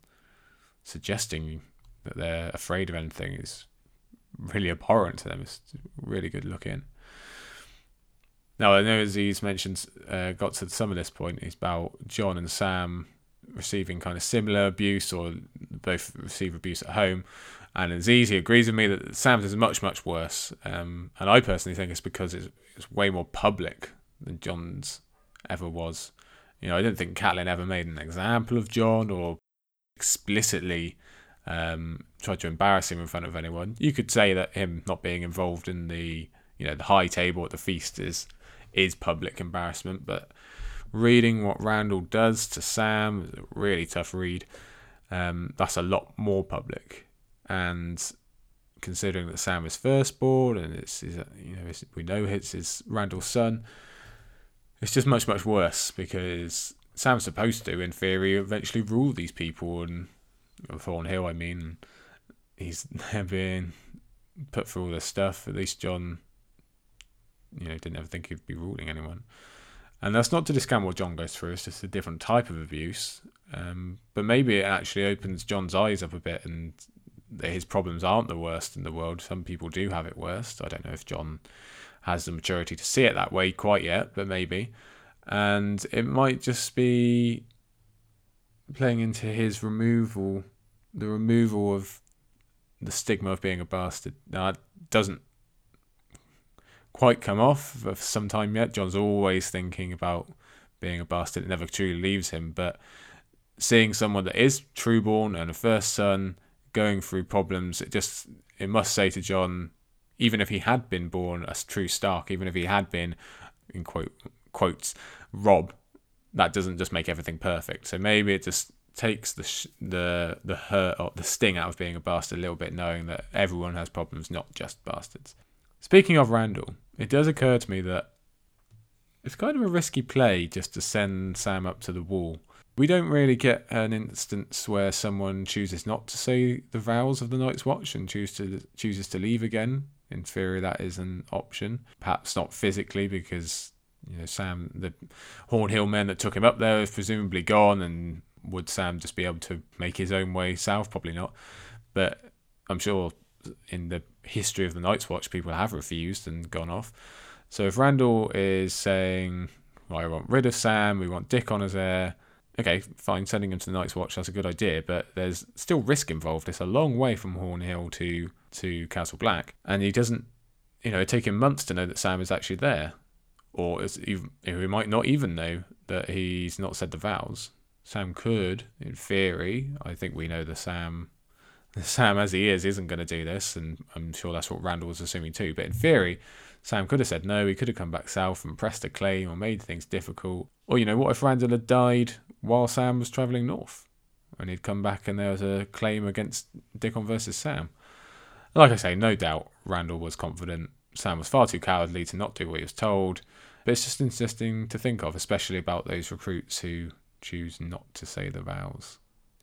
suggesting that they're afraid of anything is really abhorrent to them. It's really good looking. Now I know Aziz mentioned uh, got to some of this point. It's about Jon and Sam receiving kind of similar abuse or both receive abuse at home. And Aziz he agrees with me that Sam's is much much worse. Um, and I personally think it's because it's, it's way more public than Jon's ever was. You know, I don't think Catelyn ever made an example of Jon or explicitly um, tried to embarrass him in front of anyone. You could say that him not being involved in the you know the high table at the feast is is public embarrassment, but reading what Randyll does to Sam is a really tough read. Um, that's a lot more public, and considering that Sam is firstborn and it's, it's you know it's, we know it's his Randyll's son, it's just much much worse because Sam's supposed to, in theory, eventually rule these people and Thornhill. I mean, he's been put through all this stuff. At least Jon, you know, didn't ever think he'd be ruling anyone. And that's not to discount what Jon goes through. It's just a different type of abuse. Um, but maybe it actually opens Jon's eyes up a bit, and his problems aren't the worst in the world. Some people do have it worst. I don't know if Jon has the maturity to see it that way quite yet, but maybe. And it might just be playing into his removal, the removal of the stigma of being a bastard. Now, it doesn't quite come off for some time yet. Jon's always thinking about being a bastard. It never truly leaves him. But seeing someone that is trueborn and a first son going through problems, it just it must say to Jon, even if he had been born a true Stark, even if he had been in quote quotes Robb, that doesn't just make everything perfect. So maybe it just takes the sh- the the hurt or the sting out of being a bastard a little bit, knowing that everyone has problems, not just bastards. Speaking of Randyll, it does occur to me that it's kind of a risky play just to send Sam up to the wall. We don't really get an instance where someone chooses not to say the vows of the Night's Watch and choose to chooses to leave again. In theory, that is an option. Perhaps not physically, because you know Sam, the Hornhill men that took him up there, is presumably gone, and would Sam just be able to make his own way south? Probably not. But I'm sure in the history of the Night's Watch, people have refused and gone off. So if Randyll is saying, well, I want rid of Sam, we want Dickon as heir, okay, fine, sending him to the Night's Watch, that's a good idea, but there's still risk involved. It's a long way from Hornhill to, to Castle Black, and he doesn't, you know, it take him months to know that Sam is actually there or even, he might not even know that he's not said the vows. Sam could, in theory. I think we know the Sam, the Sam as he is, isn't going to do this, and I'm sure that's what Randyll was assuming too. But in theory, Sam could have said no. He could have come back south and pressed a claim or made things difficult. Or you know, what if Randyll had died while Sam was travelling north, and he'd come back and there was a claim against Dickon versus Sam? Like I say, no doubt Randyll was confident. Sam was far too cowardly to not do what he was told but it's just interesting to think of, especially about those recruits who choose not to say the vows,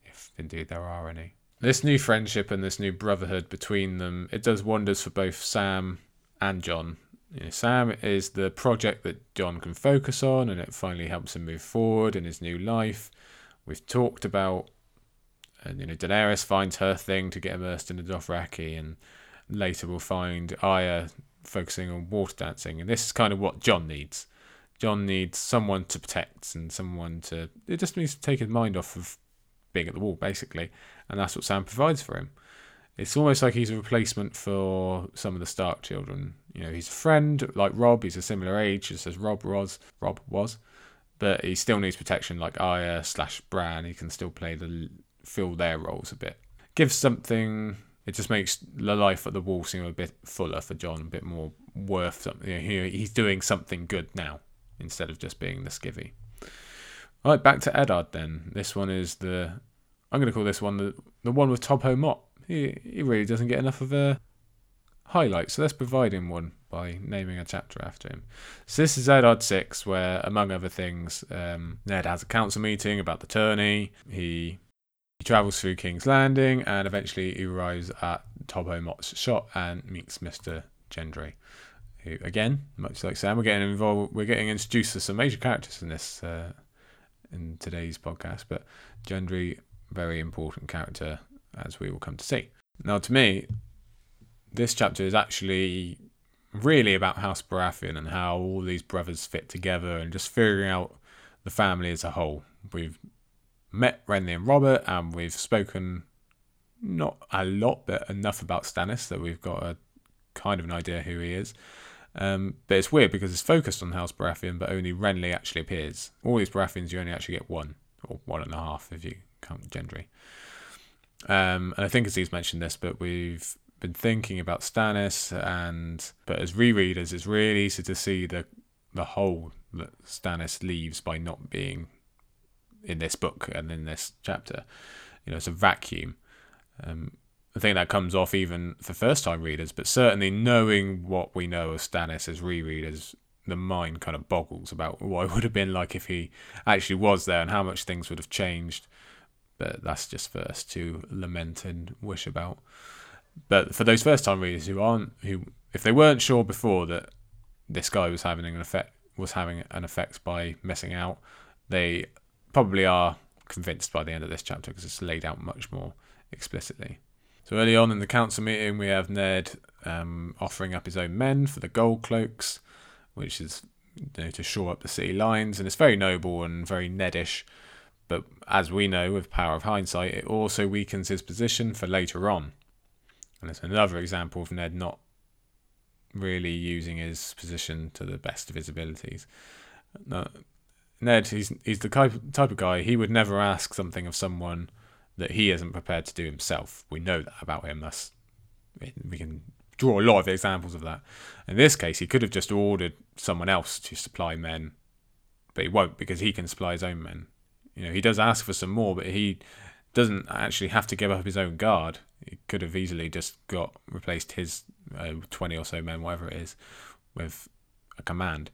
if indeed there are any. This new friendship and this new brotherhood between them, it does wonders for both Sam and Jon. You know, Sam is the project that Jon can focus on, and it finally helps him move forward in his new life. We've talked about, and you know, Daenerys finds her thing to get immersed in the Dothraki, and later we'll find Arya focusing on water dancing, and this is kind of what Jon needs. Jon needs someone to protect and someone to. It just needs to take his mind off of being at the wall, basically, and that's what Sam provides for him. It's almost like he's a replacement for some of the Stark children. You know, he's a friend like Robb. He's a similar age as Robb was. Robb was, but he still needs protection like Arya slash Bran. He can still play the fill their roles a bit. Gives something. It just makes the life at the wall seem a bit fuller for Jon, a bit more worth something. You know, he's doing something good now instead of just being the skivvy. All right, back to Eddard then. This one is the I'm going to call this one the the one with Tobho Mott. He he really doesn't get enough of a highlight, so let's provide him one by naming a chapter after him. So this is Eddard six, where among other things, um, Ned has a council meeting about the tourney. He he travels through King's Landing and eventually he arrives at Tobho Mott's shop and meets Mister Gendry who again, much like Sam, we're getting involved. We're getting introduced to some major characters in this uh, in today's podcast. But Gendry, very important character, as we will come to see. Now, to me, this chapter is actually really about House Baratheon and how all these brothers fit together and just figuring out the family as a whole. We've met Renly and Robert, and we've spoken not a lot, but enough about Stannis that we've got a kind of an idea who he is. Um, but it's weird because it's focused on House Baratheon, but only Renly actually appears. All these Baratheons, you only actually get one, or one and a half if you count Gendry. Um, and I think Aziz mentioned this, but we've been thinking about Stannis, and but as rereaders, it's really easy to see the the hole that Stannis leaves by not being in this book and in this chapter. You know, it's a vacuum. Um, I think that comes off even for first time readers, but certainly knowing what we know of Stannis as rereaders, the mind kind of boggles about what it would have been like if he actually was there and how much things would have changed. But that's just for us to lament and wish about. But for those first time readers who aren't who if they weren't sure before that this guy was having an effect was having an effect by missing out, they probably are convinced by the end of this chapter because it's laid out much more explicitly. So early on in the council meeting, we have Ned um, offering up his own men for the gold cloaks, which is you know, to shore up the city lines, and it's very noble and very Nedish. But as we know, with power of hindsight, it also weakens his position for later on. And it's another example of Ned not really using his position to the best of his abilities. Ned, he's he's the type type of guy he would never ask something of someone that he isn't prepared to do himself. We know that about him. That's we can draw a lot of examples of that. In this case, he could have just ordered someone else to supply men, but he won't because he can supply his own men. You know, he does ask for some more, but he doesn't actually have to give up his own guard. He could have easily just got replaced his uh, twenty or so men, whatever it is, with a command.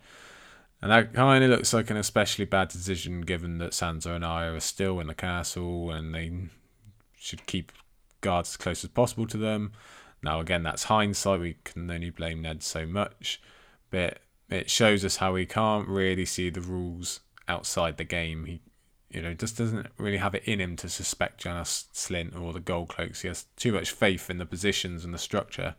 And that kind of looks like an especially bad decision given that Sansa and Arya are still in the castle and they should keep guards as close as possible to them. Now, again, that's hindsight. We can only blame Ned so much. But it shows us how he can't really see the rules outside the game. He, you know, just doesn't really have it in him to suspect Janos Slynt or the Gold Cloaks. He has too much faith in the positions and the structure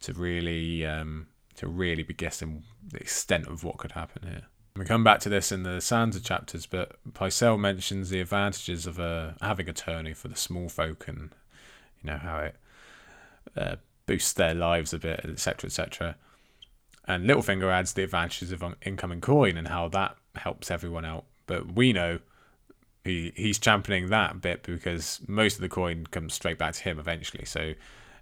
to really um, to really be guessing the extent of what could happen here. We come back to this in the Sansa chapters, but Pycelle mentions the advantages of uh, having a tourney for the small folk and you know how it uh, boosts their lives a bit, etc., etc. And Littlefinger adds the advantages of incoming coin and how that helps everyone out. But we know he he's championing that bit because most of the coin comes straight back to him eventually. So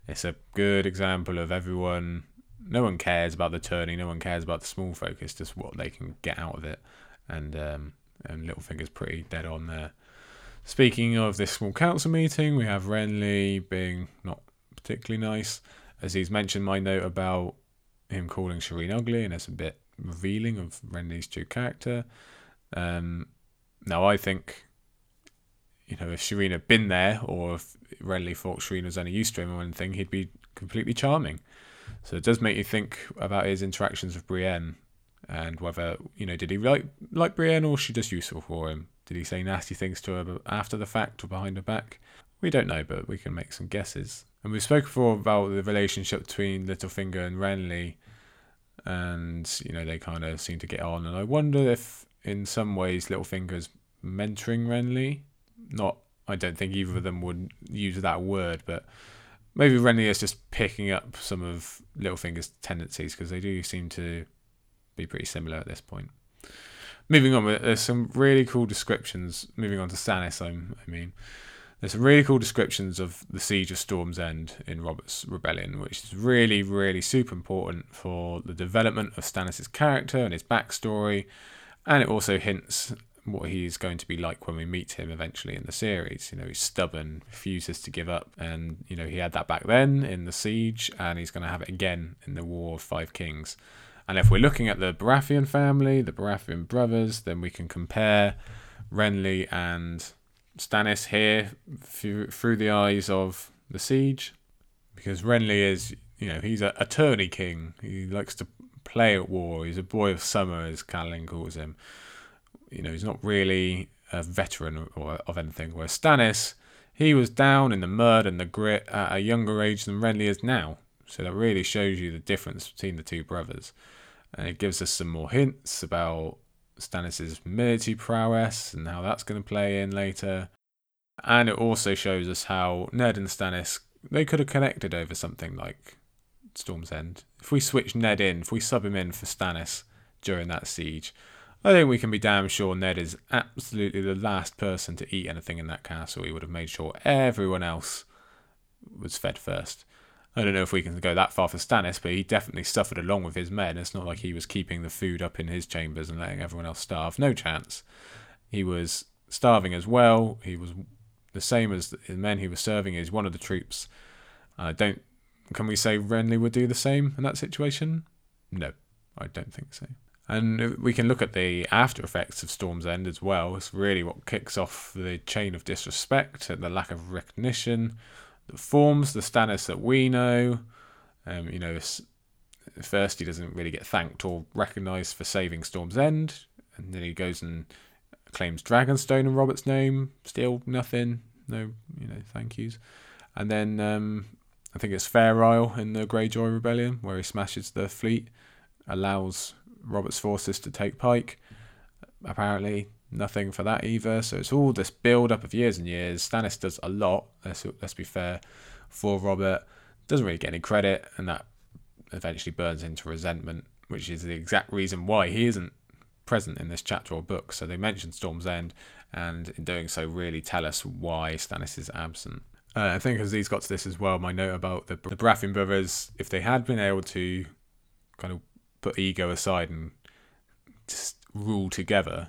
it's a good example of everyone no one cares about the tourney. No one cares about the small focus. Just what they can get out of it. And um, and Littlefinger's pretty dead on there. Speaking of this small council meeting, we have Renly being not particularly nice. Aziz mentioned my note about him calling Shireen ugly, and it's a bit revealing of Renly's true character. Um, now, I think, you know, if Shireen had been there, or if Renly thought Shireen was only used to him or anything, he'd be completely charming. So it does make you think about his interactions with Brienne and whether, you know, did he like, like Brienne or was she just useful for him? Did he say nasty things to her after the fact or behind her back? We don't know, but we can make some guesses. And we've spoken before about the relationship between Littlefinger and Renly. and you know they kind of seem to get on. And I wonder if, in some ways, Littlefinger's mentoring Renly. Not, I don't think either of them would use that word, but maybe Renly is just picking up some of Littlefinger's tendencies because they do seem to be pretty similar at this point. Moving on, there's some really cool descriptions. Moving on to Stannis, I mean, there's some really cool descriptions of the siege of Storm's End in Robert's Rebellion, which is really, really super important for the development of Stannis' character and his backstory, and it also hints what he's going to be like when we meet him eventually in the series. You know, he's stubborn, refuses to give up, and you know he had that back then in the siege, and he's going to have it again in the War of Five Kings. And if we're looking at the Baratheon family, the Baratheon brothers, then we can compare Renly and Stannis here through, the eyes of the siege, because Renly is, you know, he's a, a tourney king. He likes to play at war. He's a boy of summer, as Catelyn calls him. You know, he's not really a veteran or of anything. Whereas Stannis, he was down in the mud and the grit at a younger age than Renly is now. So that really shows you the difference between the two brothers. And it gives us some more hints about Stannis' military prowess and how that's going to play in later. And it also shows us how Ned and Stannis they could have connected over something like Storm's End. If we switch Ned in, if we sub him in for Stannis during that siege, I think we can be damn sure Ned is absolutely the last person to eat anything in that castle. He would have made sure everyone else was fed first. I don't know if we can go that far for Stannis, but he definitely suffered along with his men. It's not like he was keeping the food up in his chambers and letting everyone else starve. No chance. He was starving as well. He was the same as the men he was serving. He's one of the troops. Uh, don't. Can we say Renly would do the same in that situation? No, I don't think so. And we can look at the after effects of Storm's End as well. It's really what kicks off the chain of disrespect and the lack of recognition that forms the Stannis that we know. Um, you know, first he doesn't really get thanked or recognised for saving Storm's End, and then he goes and claims Dragonstone in Robert's name. Still nothing. No, you know, thank yous. And then um, I think it's Fair Isle in the Greyjoy Rebellion where he smashes the fleet, allows Robert's forces to take Pike. Apparently, nothing for that either. So it's all this build up of years and years. Stannis does a lot. Let's let's be fair for Robert. Doesn't really get any credit, and that eventually burns into resentment, which is the exact reason why he isn't present in this chapter or book. So they mention Storm's End, and in doing so, really tell us why Stannis is absent. Uh, I think these got to this as well, my note about the, the Baratheon brothers, if they had been able to kind of put ego aside and just rule together,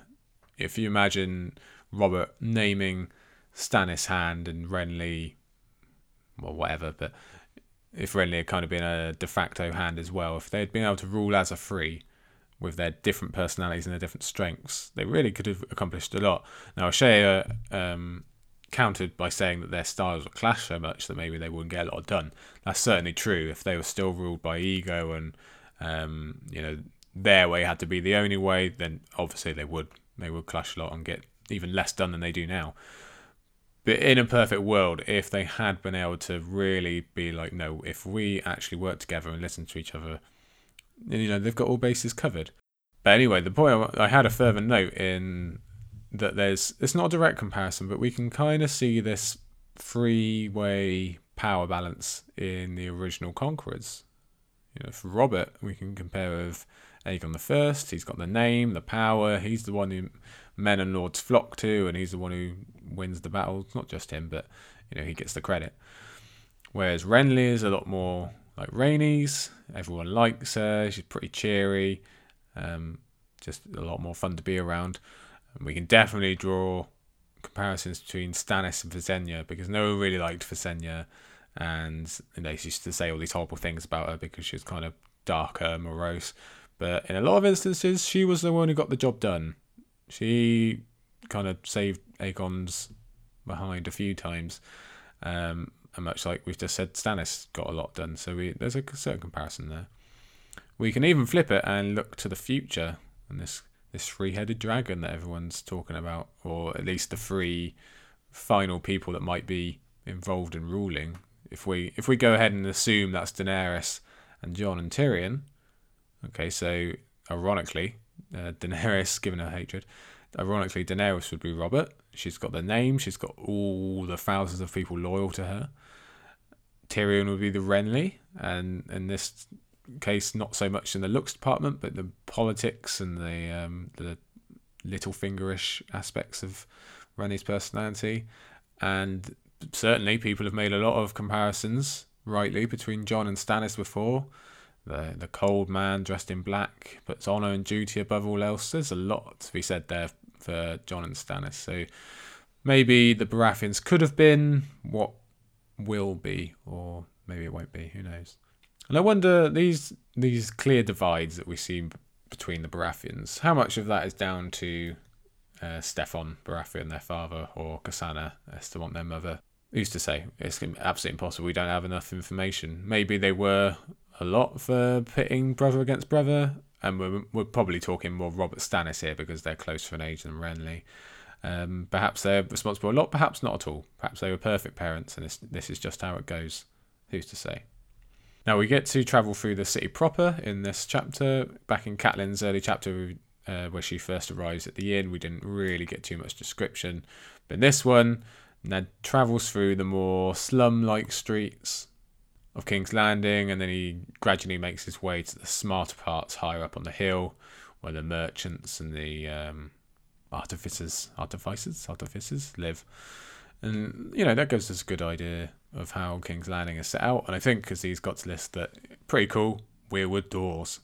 if you imagine Robert naming Stannis Hand and Renly, well, whatever, but if Renly had kind of been a de facto hand as well, if they'd been able to rule as a free with their different personalities and their different strengths, they really could have accomplished a lot. Now, Chey um, countered by saying that their styles would clash so much that maybe they wouldn't get a lot done. That's certainly true. If they were still ruled by ego and um, you know their way had to be the only way, then obviously they would they would clash a lot and get even less done than they do now. But in a perfect world, if they had been able to really be like, no, if we actually work together and listen to each other, you know, they've got all bases covered. But anyway, the point I had a further note in that there's it's not a direct comparison, but we can kind of see this three-way power balance in the original Conquerors. You know, for Robert, we can compare with Aegon the First. He's got the name, the power. He's the one who men and lords flock to, and he's the one who wins the battles. Not just him, but you know he gets the credit. Whereas Renly is a lot more like Rhaenys. Everyone likes her. She's pretty cheery. Um, just a lot more fun to be around. And we can definitely draw comparisons between Stannis and Visenya because no one really liked Visenya, and they used to say all these horrible things about her because she was kind of darker, morose. But in a lot of instances, she was the one who got the job done. She kind of saved Aegon's behind a few times. Um, and much like we've just said, Stannis got a lot done. So we, there's a certain comparison there. We can even flip it and look to the future and this this three-headed dragon that everyone's talking about, or at least the three final people that might be involved in ruling. If we if we go ahead and assume that's Daenerys and Jon and Tyrion, Okay, so ironically, uh, Daenerys given her hatred. Ironically, Daenerys would be Robert. She's got the name. She's got all the thousands of people loyal to her. Tyrion would be the Renly, and in this case, not so much in the looks department, but the politics and the um, the little fingerish aspects of Renly's personality. And certainly, people have made a lot of comparisons, rightly, between Jon and Stannis before. The the cold man dressed in black puts honor and duty above all else. There's a lot to be said there for Jon and Stannis. So maybe the Baratheons could have been what will be, or maybe it won't be. Who knows? And I wonder these these clear divides that we see between the Baratheons. How much of that is down to uh, Steffon Baratheon, their father, or Cassandra Estermont, their mother? Used to say it's absolutely impossible. We don't have enough information. Maybe they were a lot for pitting brother against brother, and we're, we're probably talking more Robert Stannis here because they're closer in age than Renly. Um, perhaps they're responsible a lot, perhaps not at all. Perhaps they were perfect parents, and this, this is just how it goes. Who's to say? Now we get to travel through the city proper in this chapter. Back in Catelyn's early chapter, uh, where she first arrives at the inn, we didn't really get too much description. But in this one, Ned travels through the more slum-like streets of King's Landing, and then he gradually makes his way to the smarter parts higher up on the hill, where the merchants and the um, artificers, artificers, artificers live. And you know that gives us a good idea of how King's Landing is set out. And I think because he's got to list that pretty cool weirwood doors.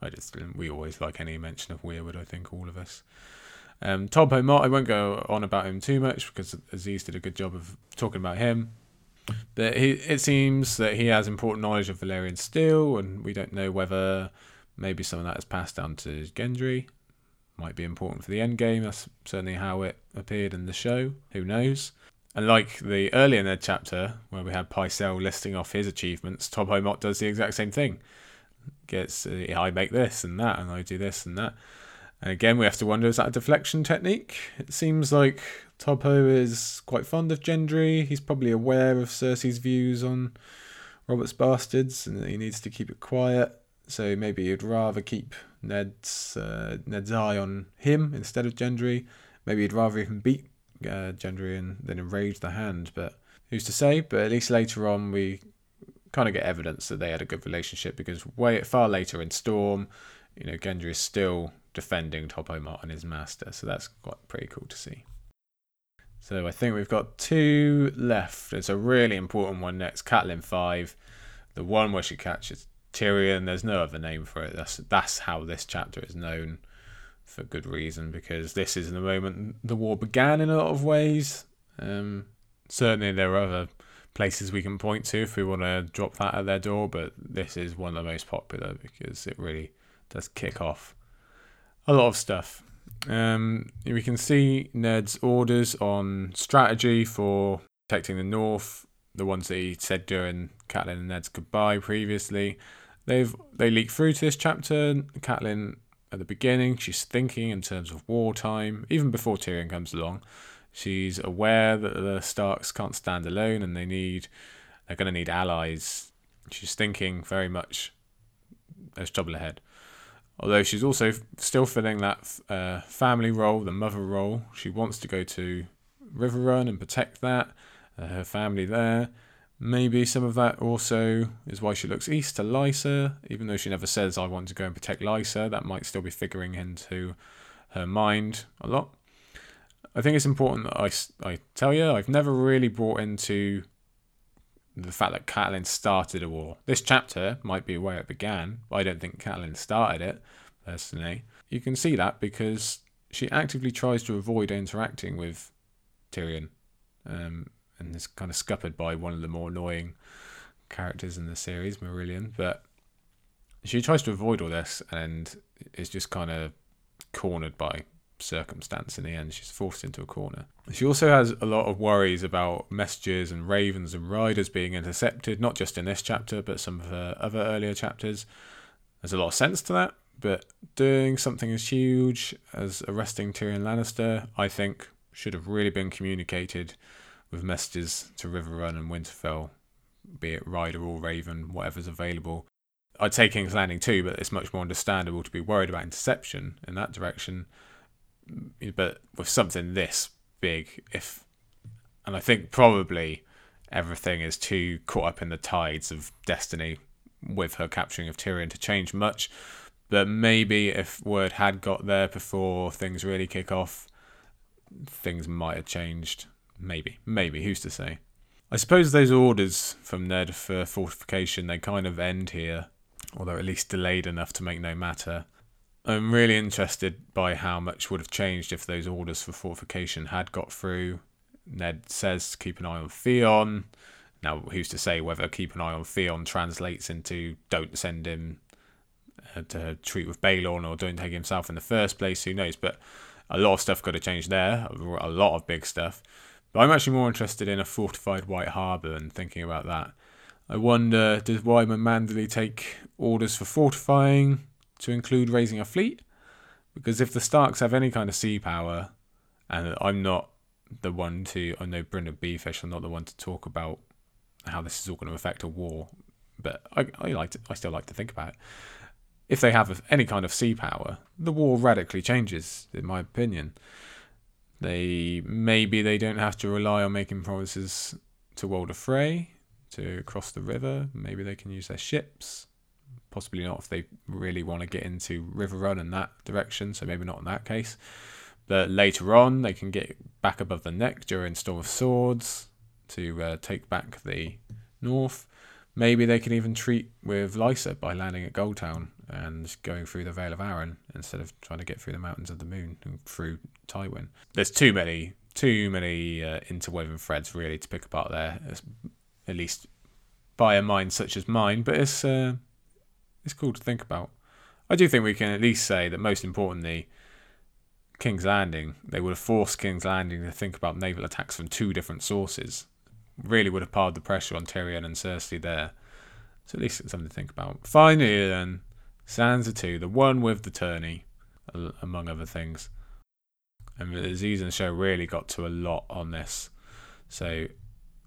I just we always like any mention of weirwood. I think all of us. Um, Tobho Mott, I won't go on about him too much because Aziz did a good job of talking about him. But he, it seems that he has important knowledge of Valyrian steel, and we don't know whether maybe some of that is passed down to Gendry might be important for the end game. That's certainly how it appeared in the show. Who knows? And like the earlier Ned chapter, where we had Pycelle listing off his achievements, Tobho Mott does the exact same thing. Gets, uh, I make this and that, and I do this and that. And again, we have to wonder is that a deflection technique? It seems like Tobho is quite fond of Gendry. He's probably aware of Cersei's views on Robert's bastards and that he needs to keep it quiet. So maybe he'd rather keep Ned's uh, Ned's eye on him instead of Gendry. Maybe he'd rather even beat uh, Gendry and then enrage the hand. But who's to say? But at least later on, we kind of get evidence that they had a good relationship because way far later in Storm, you know, Gendry is still defending Tobho Mott and his master. So that's quite pretty cool to see. So I think we've got two left. It's a really important one next. Catelyn five, the one where she catches Tyrion. There's no other name for it. That's that's how this chapter is known, for good reason, because this is the moment the war began in a lot of ways. Um, certainly, there are other places we can point to if we want to drop that at their door, but this is one of the most popular because it really does kick off a lot of stuff. Um, we can see Ned's orders on strategy for protecting the North, the ones that he said during Catelyn and Ned's goodbye previously. They've they leak through to this chapter. Catelyn at the beginning, she's thinking in terms of wartime, even before Tyrion comes along. She's aware that the Starks can't stand alone and they need they're going to need allies. She's thinking very much there's trouble ahead. Although she's also still filling that uh, family role, the mother role. She wants to go to Riverrun and protect that, uh, her family there. Maybe some of that also is why she looks east to Lysa, even though she never says, I want to go and protect Lysa. That might still be figuring into her mind a lot. I think it's important that I, I tell you, I've never really brought into the fact that Catelyn started a war. This chapter might be where it began, but I don't think Catelyn started it, personally. You can see that because she actively tries to avoid interacting with Tyrion. Um, and is kind of scuppered by one of the more annoying characters in the series, Marillion. But she tries to avoid all this and is just kind of cornered by circumstance in the end. She's forced into a corner. She also has a lot of worries about messages and ravens and riders being intercepted, not just in this chapter, but some of her other earlier chapters. There's a lot of sense to that, but doing something as huge as arresting Tyrion Lannister, I think, should have really been communicated with messages to Riverrun and Winterfell, be it Rider or Raven, whatever's available, I'd say King's Landing too, but it's much more understandable to be worried about interception in that direction. But with something this big, if and I think probably everything is too caught up in the tides of destiny with her capturing of Tyrion to change much. But maybe if word had got there before things really kick off, things might have changed. Maybe, maybe. Who's to say? I suppose those orders from Ned for fortification they kind of end here, although at least delayed enough to make no matter. I'm really interested by how much would have changed if those orders for fortification had got through. Ned says keep an eye on Theon. Now, who's to say whether keep an eye on Theon translates into don't send him uh, to treat with Balon or don't take himself in the first place? Who knows? But a lot of stuff got to change there. A lot of big stuff. But I'm actually more interested in a fortified White Harbour and thinking about that. I wonder, does Wyman Manderley take orders for fortifying to include raising a fleet? Because if the Starks have any kind of sea power, and I'm not the one to, I know Brenda Beefish, I'm not the one to talk about how this is all going to affect a war, but I, I like to, I still like to think about it. If they have any kind of sea power, the war radically changes, in my opinion. They maybe they don't have to rely on making promises to Walder Frey to cross the river. Maybe they can use their ships. Possibly not if they really want to get into Riverrun in that direction. So maybe not in that case. But later on, they can get back above the neck during Storm of Swords to uh, take back the north. Maybe they can even treat with Lysa by landing at Gulltown and going through the Vale of Arryn instead of trying to get through the Mountains of the Moon and through Tywin. There's too many, too many uh, interwoven threads really to pick apart there, at least by a mind such as mine. But it's uh, it's cool to think about. I do think we can at least say that most importantly, King's Landing, they would have forced King's Landing to think about naval attacks from two different sources. Really would have piled the pressure on Tyrion and Cersei there. So at least it's something to think about. Finally, then, Sansa 2, the one with the tourney, among other things. And the season show really got to a lot on this. So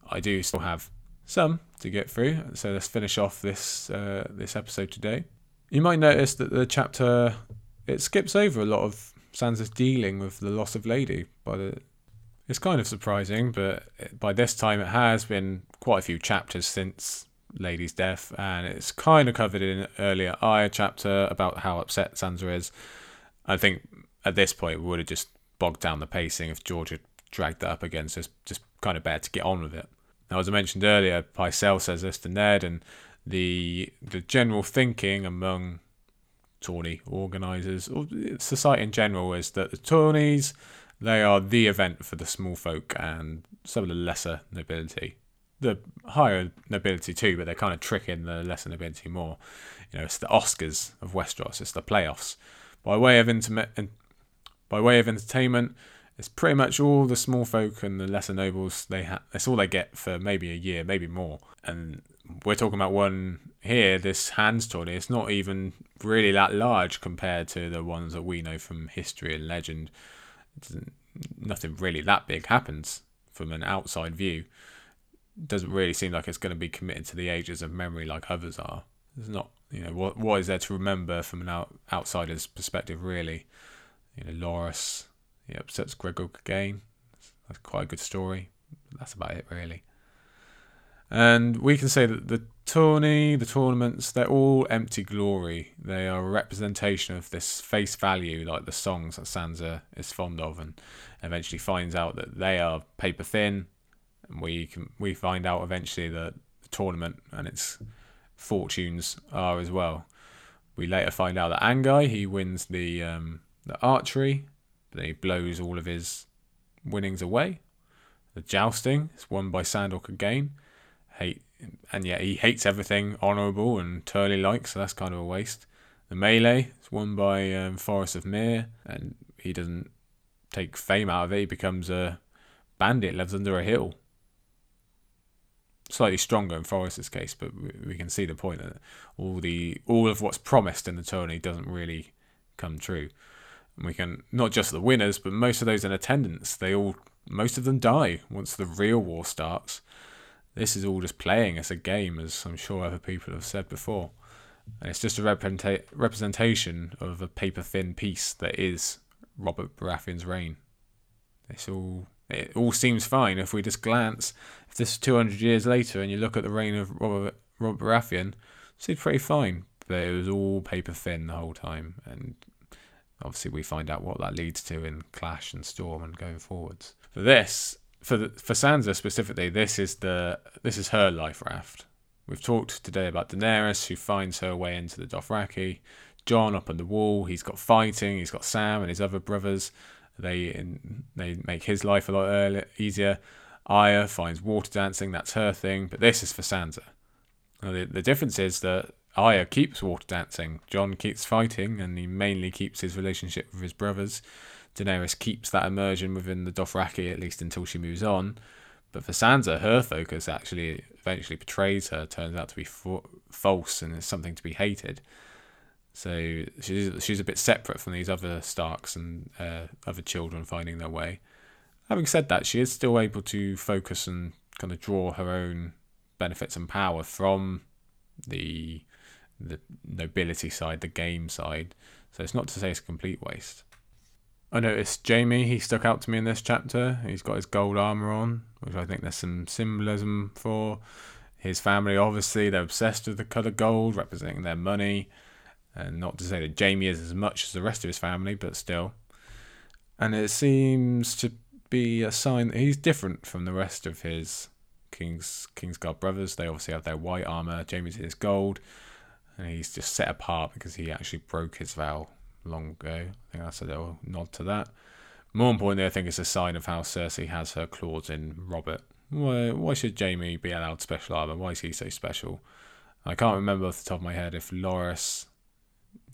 I do still have some to get through. So let's finish off this uh, this episode today. You might notice that the chapter it skips over a lot of Sansa's dealing with the loss of Lady. The, it's kind of surprising, but by this time it has been quite a few chapters since lady's death, and it's kind of covered in an earlier Arya chapter about how upset Sansa is. I think at this point we would have just bogged down the pacing if George had dragged that up again, so it's just kind of bad to get on with it. Now, as I mentioned earlier, Pycelle says this to Ned, and the the general thinking among tourney organisers or society in general is that the tourneys they are the event for the small folk and some of the lesser nobility the higher nobility too, but they're kind of tricking the lesser nobility more. You know, it's the Oscars of Westeros. It's the playoffs. By way of intimate, by way of entertainment, it's pretty much all the small folk and the lesser nobles. They ha- that's all they get for maybe a year, maybe more. And we're talking about one here. This hands tourney. It's not even really that large compared to the ones that we know from history and legend. It's nothing really that big happens from an outside view it doesn't really seem like it's going to be committed to the ages of memory like others are. There's not, you know, what what is there to remember from an out, outsider's perspective, really? You know, Loras, he upsets Gregor again. That's quite a good story. That's about it, really. And we can say that the tourney, the tournaments, they're all empty glory. They are a representation of this face value, like the songs that Sansa is fond of, and eventually finds out that they are paper thin, and we can we find out eventually that the tournament and its fortunes are as well. We later find out that Anguy he wins the um, the archery, but he blows all of his winnings away. The jousting is won by Sandor again. Hate and yet he hates everything honourable and Turley like, so that's kind of a waste. The melee is won by um, Thoros of Myr, and he doesn't take fame out of it. He becomes a bandit, lives under a hill slightly stronger in Thoros' case, but we can see the point that all the all of what's promised in the tourney doesn't really come true. We can not just the winners, but most of those in attendance, they all most of them die once the real war starts. This is all just playing as a game, as I'm sure other people have said before. And it's just a representa- representation of a paper thin piece that is Robert Baratheon's reign. It's all it all seems fine if we just glance. If this is 200 years later and you look at the reign of Robert, Robert Baratheon, it seems pretty fine. But it was all paper thin the whole time. And obviously, we find out what that leads to in Clash and Storm and going forwards. For this, for the, for Sansa specifically, this is the this is her life raft. We've talked today about Daenerys, who finds her way into the Dothraki. Jon up on the wall, he's got fighting. He's got Sam and his other brothers. They they make his life a lot earlier, easier. Arya finds water dancing. That's her thing. But this is for Sansa. Now, the, the difference is that Arya keeps water dancing. Jon keeps fighting, and he mainly keeps his relationship with his brothers. Daenerys keeps that immersion within the Dothraki at least until she moves on. But for Sansa, her focus actually eventually betrays her, turns out to be fa- false and is something to be hated. So she's she's a bit separate from these other Starks and uh, other children finding their way. Having said that, she is still able to focus and kind of draw her own benefits and power from the the nobility side, the game side. So it's not to say it's a complete waste. I noticed Jaime, he stuck out to me in this chapter. He's got his gold armor on, which I think there's some symbolism for. His family, obviously, they're obsessed with the colour gold, representing their money. And not to say that Jaime is as much as the rest of his family, but still. And it seems to be a sign that he's different from the rest of his King's Kingsguard brothers. They obviously have their white armor. Jaime's is gold, and he's just set apart because he actually broke his vow long ago. I think that's a little nod to that. More importantly, I think it's a sign of how Cersei has her claws in Robert. Why, why should Jaime be allowed special armor? Why is he so special? I can't remember off the top of my head if Loras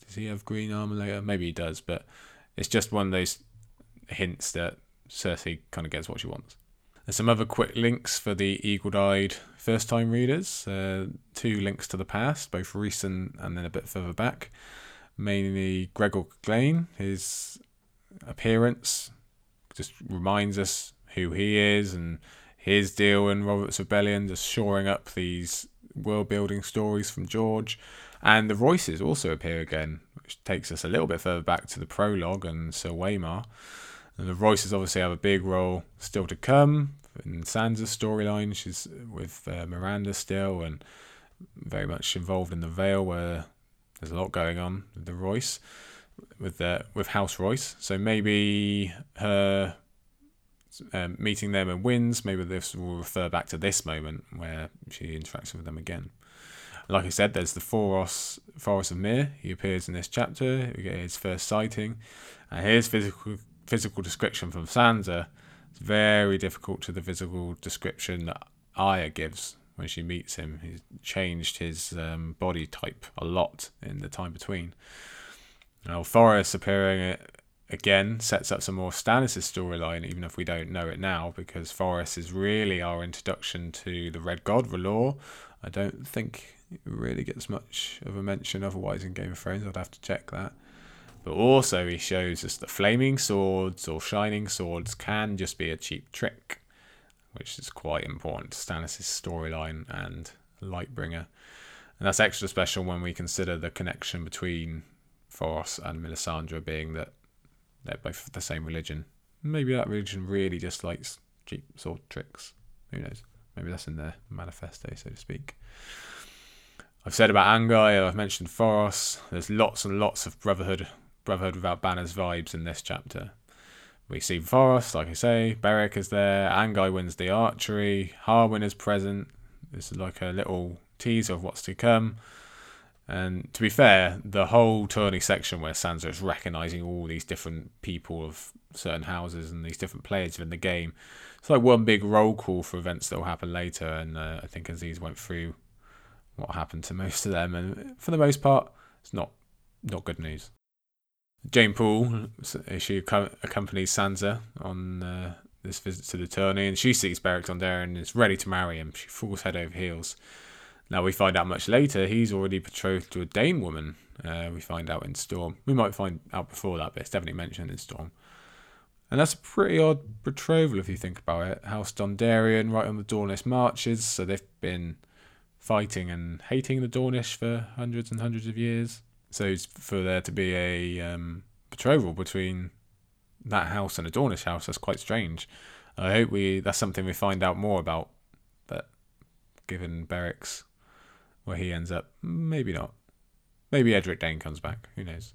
does he have green armor later? Maybe he does, but it's just one of those hints that Cersei kind of gets what she wants. There's some other quick links for the eagle-eyed first-time readers. Uh, two links to the past, both recent and then a bit further back. Mainly Gregor Clegane, his appearance just reminds us who he is and his deal in Robert's Rebellion, just shoring up these world-building stories from George. And the Royces also appear again, which takes us a little bit further back to the prologue and Sir Waymar. And the Royces obviously have a big role still to come in Sansa's storyline. She's with uh, Myranda still and very much involved in the Vale, where there's a lot going on with the Royce, with the with House Royce. So maybe her um, meeting them and wins. Maybe this will refer back to this moment where she interacts with them again. Like I said, there's the Foros, Thoros of Myr. He appears in this chapter. We get his first sighting. And his physical physical description from Sansa is very difficult to the physical description that Arya gives when she meets him. He's changed his um, body type a lot in the time between. Now, Thoros appearing again sets up some more Stannis' storyline, even if we don't know it now, because Thoros is really our introduction to the Red God, R'hllor. I don't think it really gets much of a mention otherwise in Game of Thrones. I'd have to check that. But also, he shows us that flaming swords or shining swords can just be a cheap trick, which is quite important to Stannis' storyline and Lightbringer. And that's extra special when we consider the connection between Thoros and Melisandre being that they're both the same religion. Maybe that religion really just likes cheap sword tricks. Who knows? Maybe that's in their manifesto, so to speak. I've said about Anguy, I've mentioned Thoros. There's lots and lots of Brotherhood, Brotherhood without banners vibes in this chapter. We see Thoros, like I say, Beric is there, Anguy wins the archery, Harwin is present. This is like a little teaser of what's to come. And to be fair, the whole tourney section where Sansa is recognising all these different people of certain houses and these different players in the game, it's like one big roll call for events that will happen later. And uh, I think Aziz went through what happened to most of them, and for the most part, it's not not good news. Jeyne Poole, she accompanies Sansa on uh, this visit to the tourney, and she sees Beric Dondarrion and is ready to marry him. She falls head over heels. Now we find out much later he's already betrothed to a Dayne woman. Uh, we find out in Storm. We might find out before that, but it's definitely mentioned in Storm. And that's a pretty odd betrothal if you think about it. House Dondarrion right on the Dornish marches, so they've been fighting and hating the Dornish for hundreds and hundreds of years. So for there to be a um, betrothal between that house and a Dornish house, that's quite strange. I hope we that's something we find out more about. But given Beric's where he ends up, maybe not. Maybe Edric Dayne comes back. Who knows?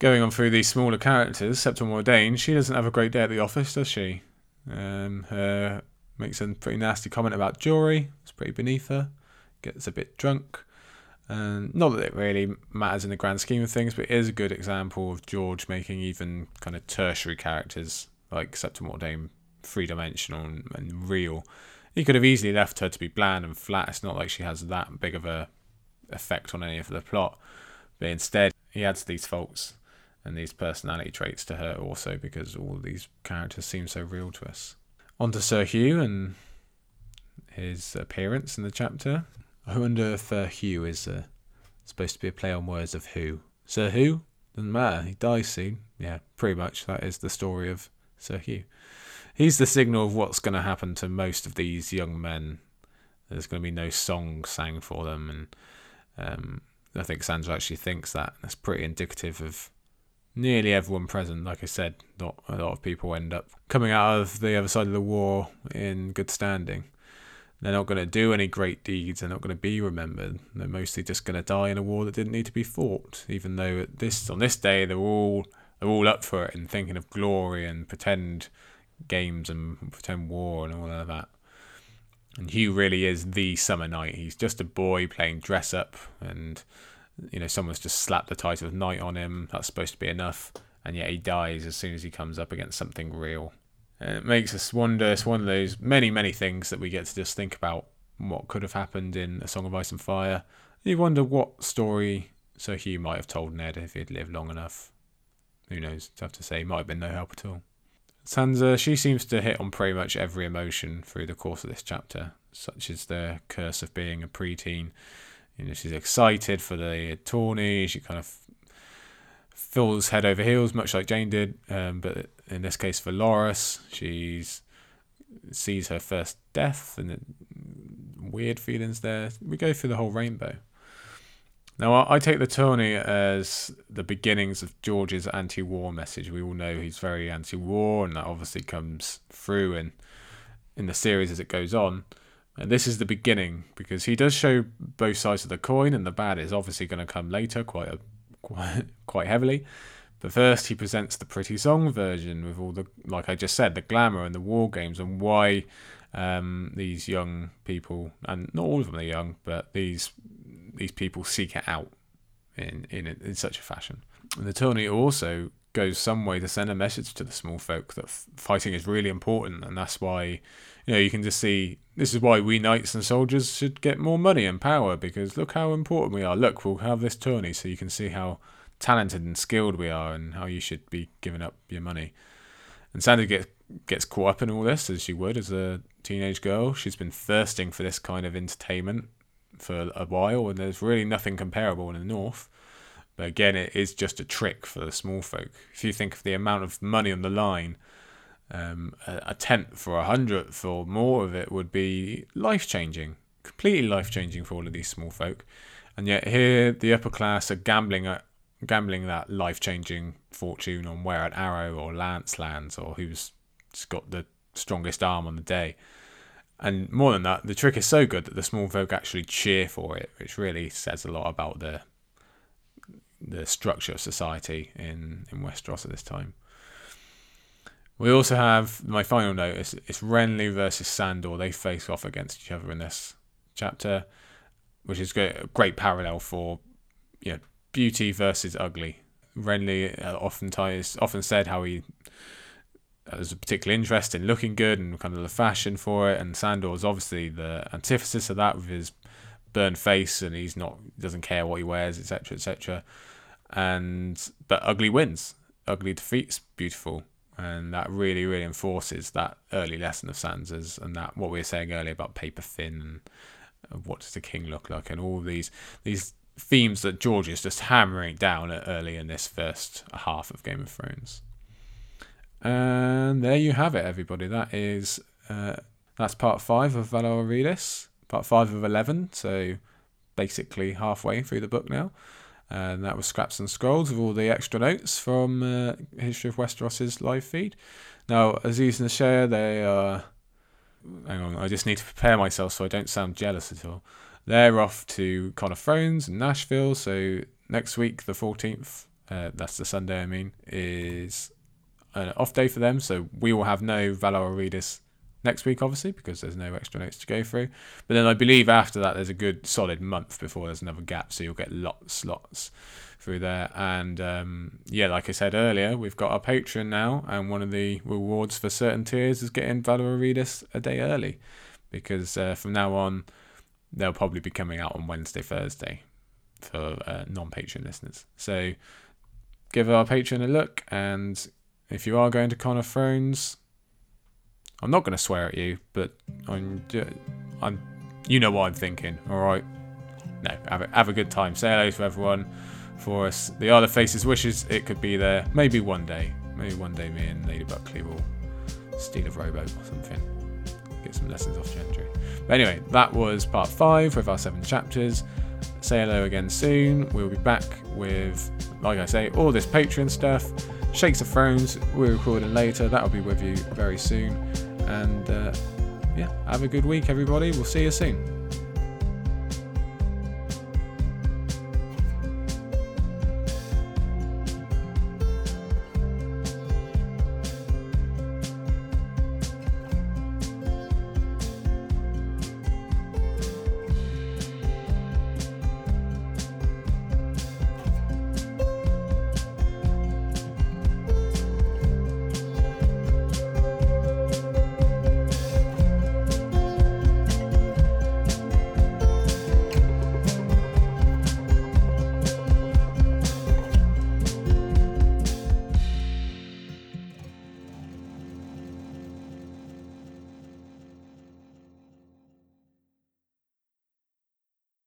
Going on through these smaller characters, Septa Mordane, she doesn't have a great day at the office, does she? Um, her makes a pretty nasty comment about Jory. It's pretty beneath her. Gets a bit drunk. And not that it really matters in the grand scheme of things, but it is a good example of George making even kind of tertiary characters like Septa Mordane three dimensional and, and, real. He could have easily left her to be bland and flat. It's not like she has that big of a effect on any of the plot, but instead he adds these faults and these personality traits to her also because all these characters seem so real to us. On to Sir Hugh and his appearance in the chapter. I wonder if uh, Hugh is uh, supposed to be a play on words of who. Sir Who? Doesn't matter. He dies soon. Yeah, pretty much. That is the story of Sir Hugh. He's the signal of what's going to happen to most of these young men. There's going to be no song sang for them, and um, I think Sandra actually thinks that. That's pretty indicative of nearly everyone present. Like I said, not a lot of people end up coming out of the other side of the war in good standing. They're not going to do any great deeds. They're not going to be remembered. They're mostly just going to die in a war that didn't need to be fought. Even though at this on this day they're all they're all up for it and thinking of glory and pretend games and pretend war and all of that. And Hugh really is the summer knight. He's just a boy playing dress up and you know, someone's just slapped the title of knight on him. That's supposed to be enough, and yet he dies as soon as he comes up against something real. And it makes us wonder. It's one of those many, many things that we get to just think about what could have happened in A Song of Ice and Fire. You wonder what story Sir Hugh might have told Ned if he'd lived long enough. Who knows? Tough to say. Might have been no help at all. Sansa, she seems to hit on pretty much every emotion through the course of this chapter, such as the curse of being a preteen you know, she's excited for the tourney. She kind of falls head over heels, much like Jeyne did. Um, but in this case, for Loras, she's sees her first death and weird feelings there. We go through the whole rainbow. Now, I take the tourney as the beginnings of George's anti-war message. We all know he's very anti-war, and that obviously comes through in in the series as it goes on. And this is the beginning because he does show both sides of the coin, and the bad is obviously going to come later, quite a, quite quite heavily. But first, he presents the pretty song version with all the, like I just said, the glamour and the war games, and why um, these young people, and not all of them are young, but these these people seek it out in in in such a fashion. And the tourney also goes some way to send a message to the small folk that f- fighting is really important, and that's why you know, you can just see this is why we knights and soldiers should get more money and power because look how important we are. Look, we'll have this tourney so you can see how talented and skilled we are and how you should be giving up your money. And Sandy gets gets caught up in all this as she would as a teenage girl. She's been thirsting for this kind of entertainment for a while, and there's really nothing comparable in the north. But again, it is just a trick for the small folk. If you think of the amount of money on the line um, a, tenth for a hundredth or more of it would be life changing, completely life changing for all of these small folk. And yet here, the upper class are gambling at gambling that life changing fortune on where an arrow or lance lands or who's got the strongest arm on the day. And more than that, the trick is so good that the small folk actually cheer for it, which really says a lot about the the structure of society in, in Westeros at this time. We also have my final note. It's, it's Renly versus Sandor. They face off against each other in this chapter, which is a great parallel for you know, beauty versus ugly. Renly uh, oftentimes often said how he has a particular interest in looking good and kind of the fashion for it, and Sandor is obviously the antithesis of that with his burned face and he's not doesn't care what he wears, etc., etc. And but ugly wins. Ugly defeats beautiful and that really really enforces that early lesson of Sansa's and that what we were saying earlier about paper thin and what does the king look like and all these these themes that George is just hammering down early in this first half of Game of Thrones. And there you have it, everybody. That is uh, that's part five of Valar Rereadis. part five of 11, so basically halfway through the book now. And that was Scraps and Scrolls with all the extra notes from uh, History of Westeros's live feed. Now, Aziz and Chey, they are. Hang on, I just need to prepare myself so I don't sound jealous at all. They're off to Con of Thrones in Nashville, so next week, the 14th, uh, that's the Sunday, I mean, is an off day for them. So we will have no Valar Rereadis next week, obviously, because there's no extra notes to go through. But then I believe after that, there's a good solid month before there's another gap. So you'll get lots, lots through there. And um, yeah, like I said earlier, we've got our Patreon now. And one of the rewards for certain tiers is getting Valar Rereadis a day early. Because uh, from now on, they'll probably be coming out on Wednesday, Thursday for uh, non Patreon listeners. So give our Patreon a look. And if you are going to Con of Thrones, I'm not going to swear at you, but I'm, I'm, you know what I'm thinking. All right. No, have a, have a good time. Say hello to everyone for us. The other faces wishes it could be there. Maybe one day. Maybe one day me and Lady Buckley will steal a rowboat or something. Get some lessons off Gendry. But anyway, that was part five with our seven chapters. Say hello again soon. We'll be back with, like I say, all this Patreon stuff. Shakes of Thrones, we're recording later. That'll be with you very soon. And uh, yeah, have a good week, everybody. We'll see you soon.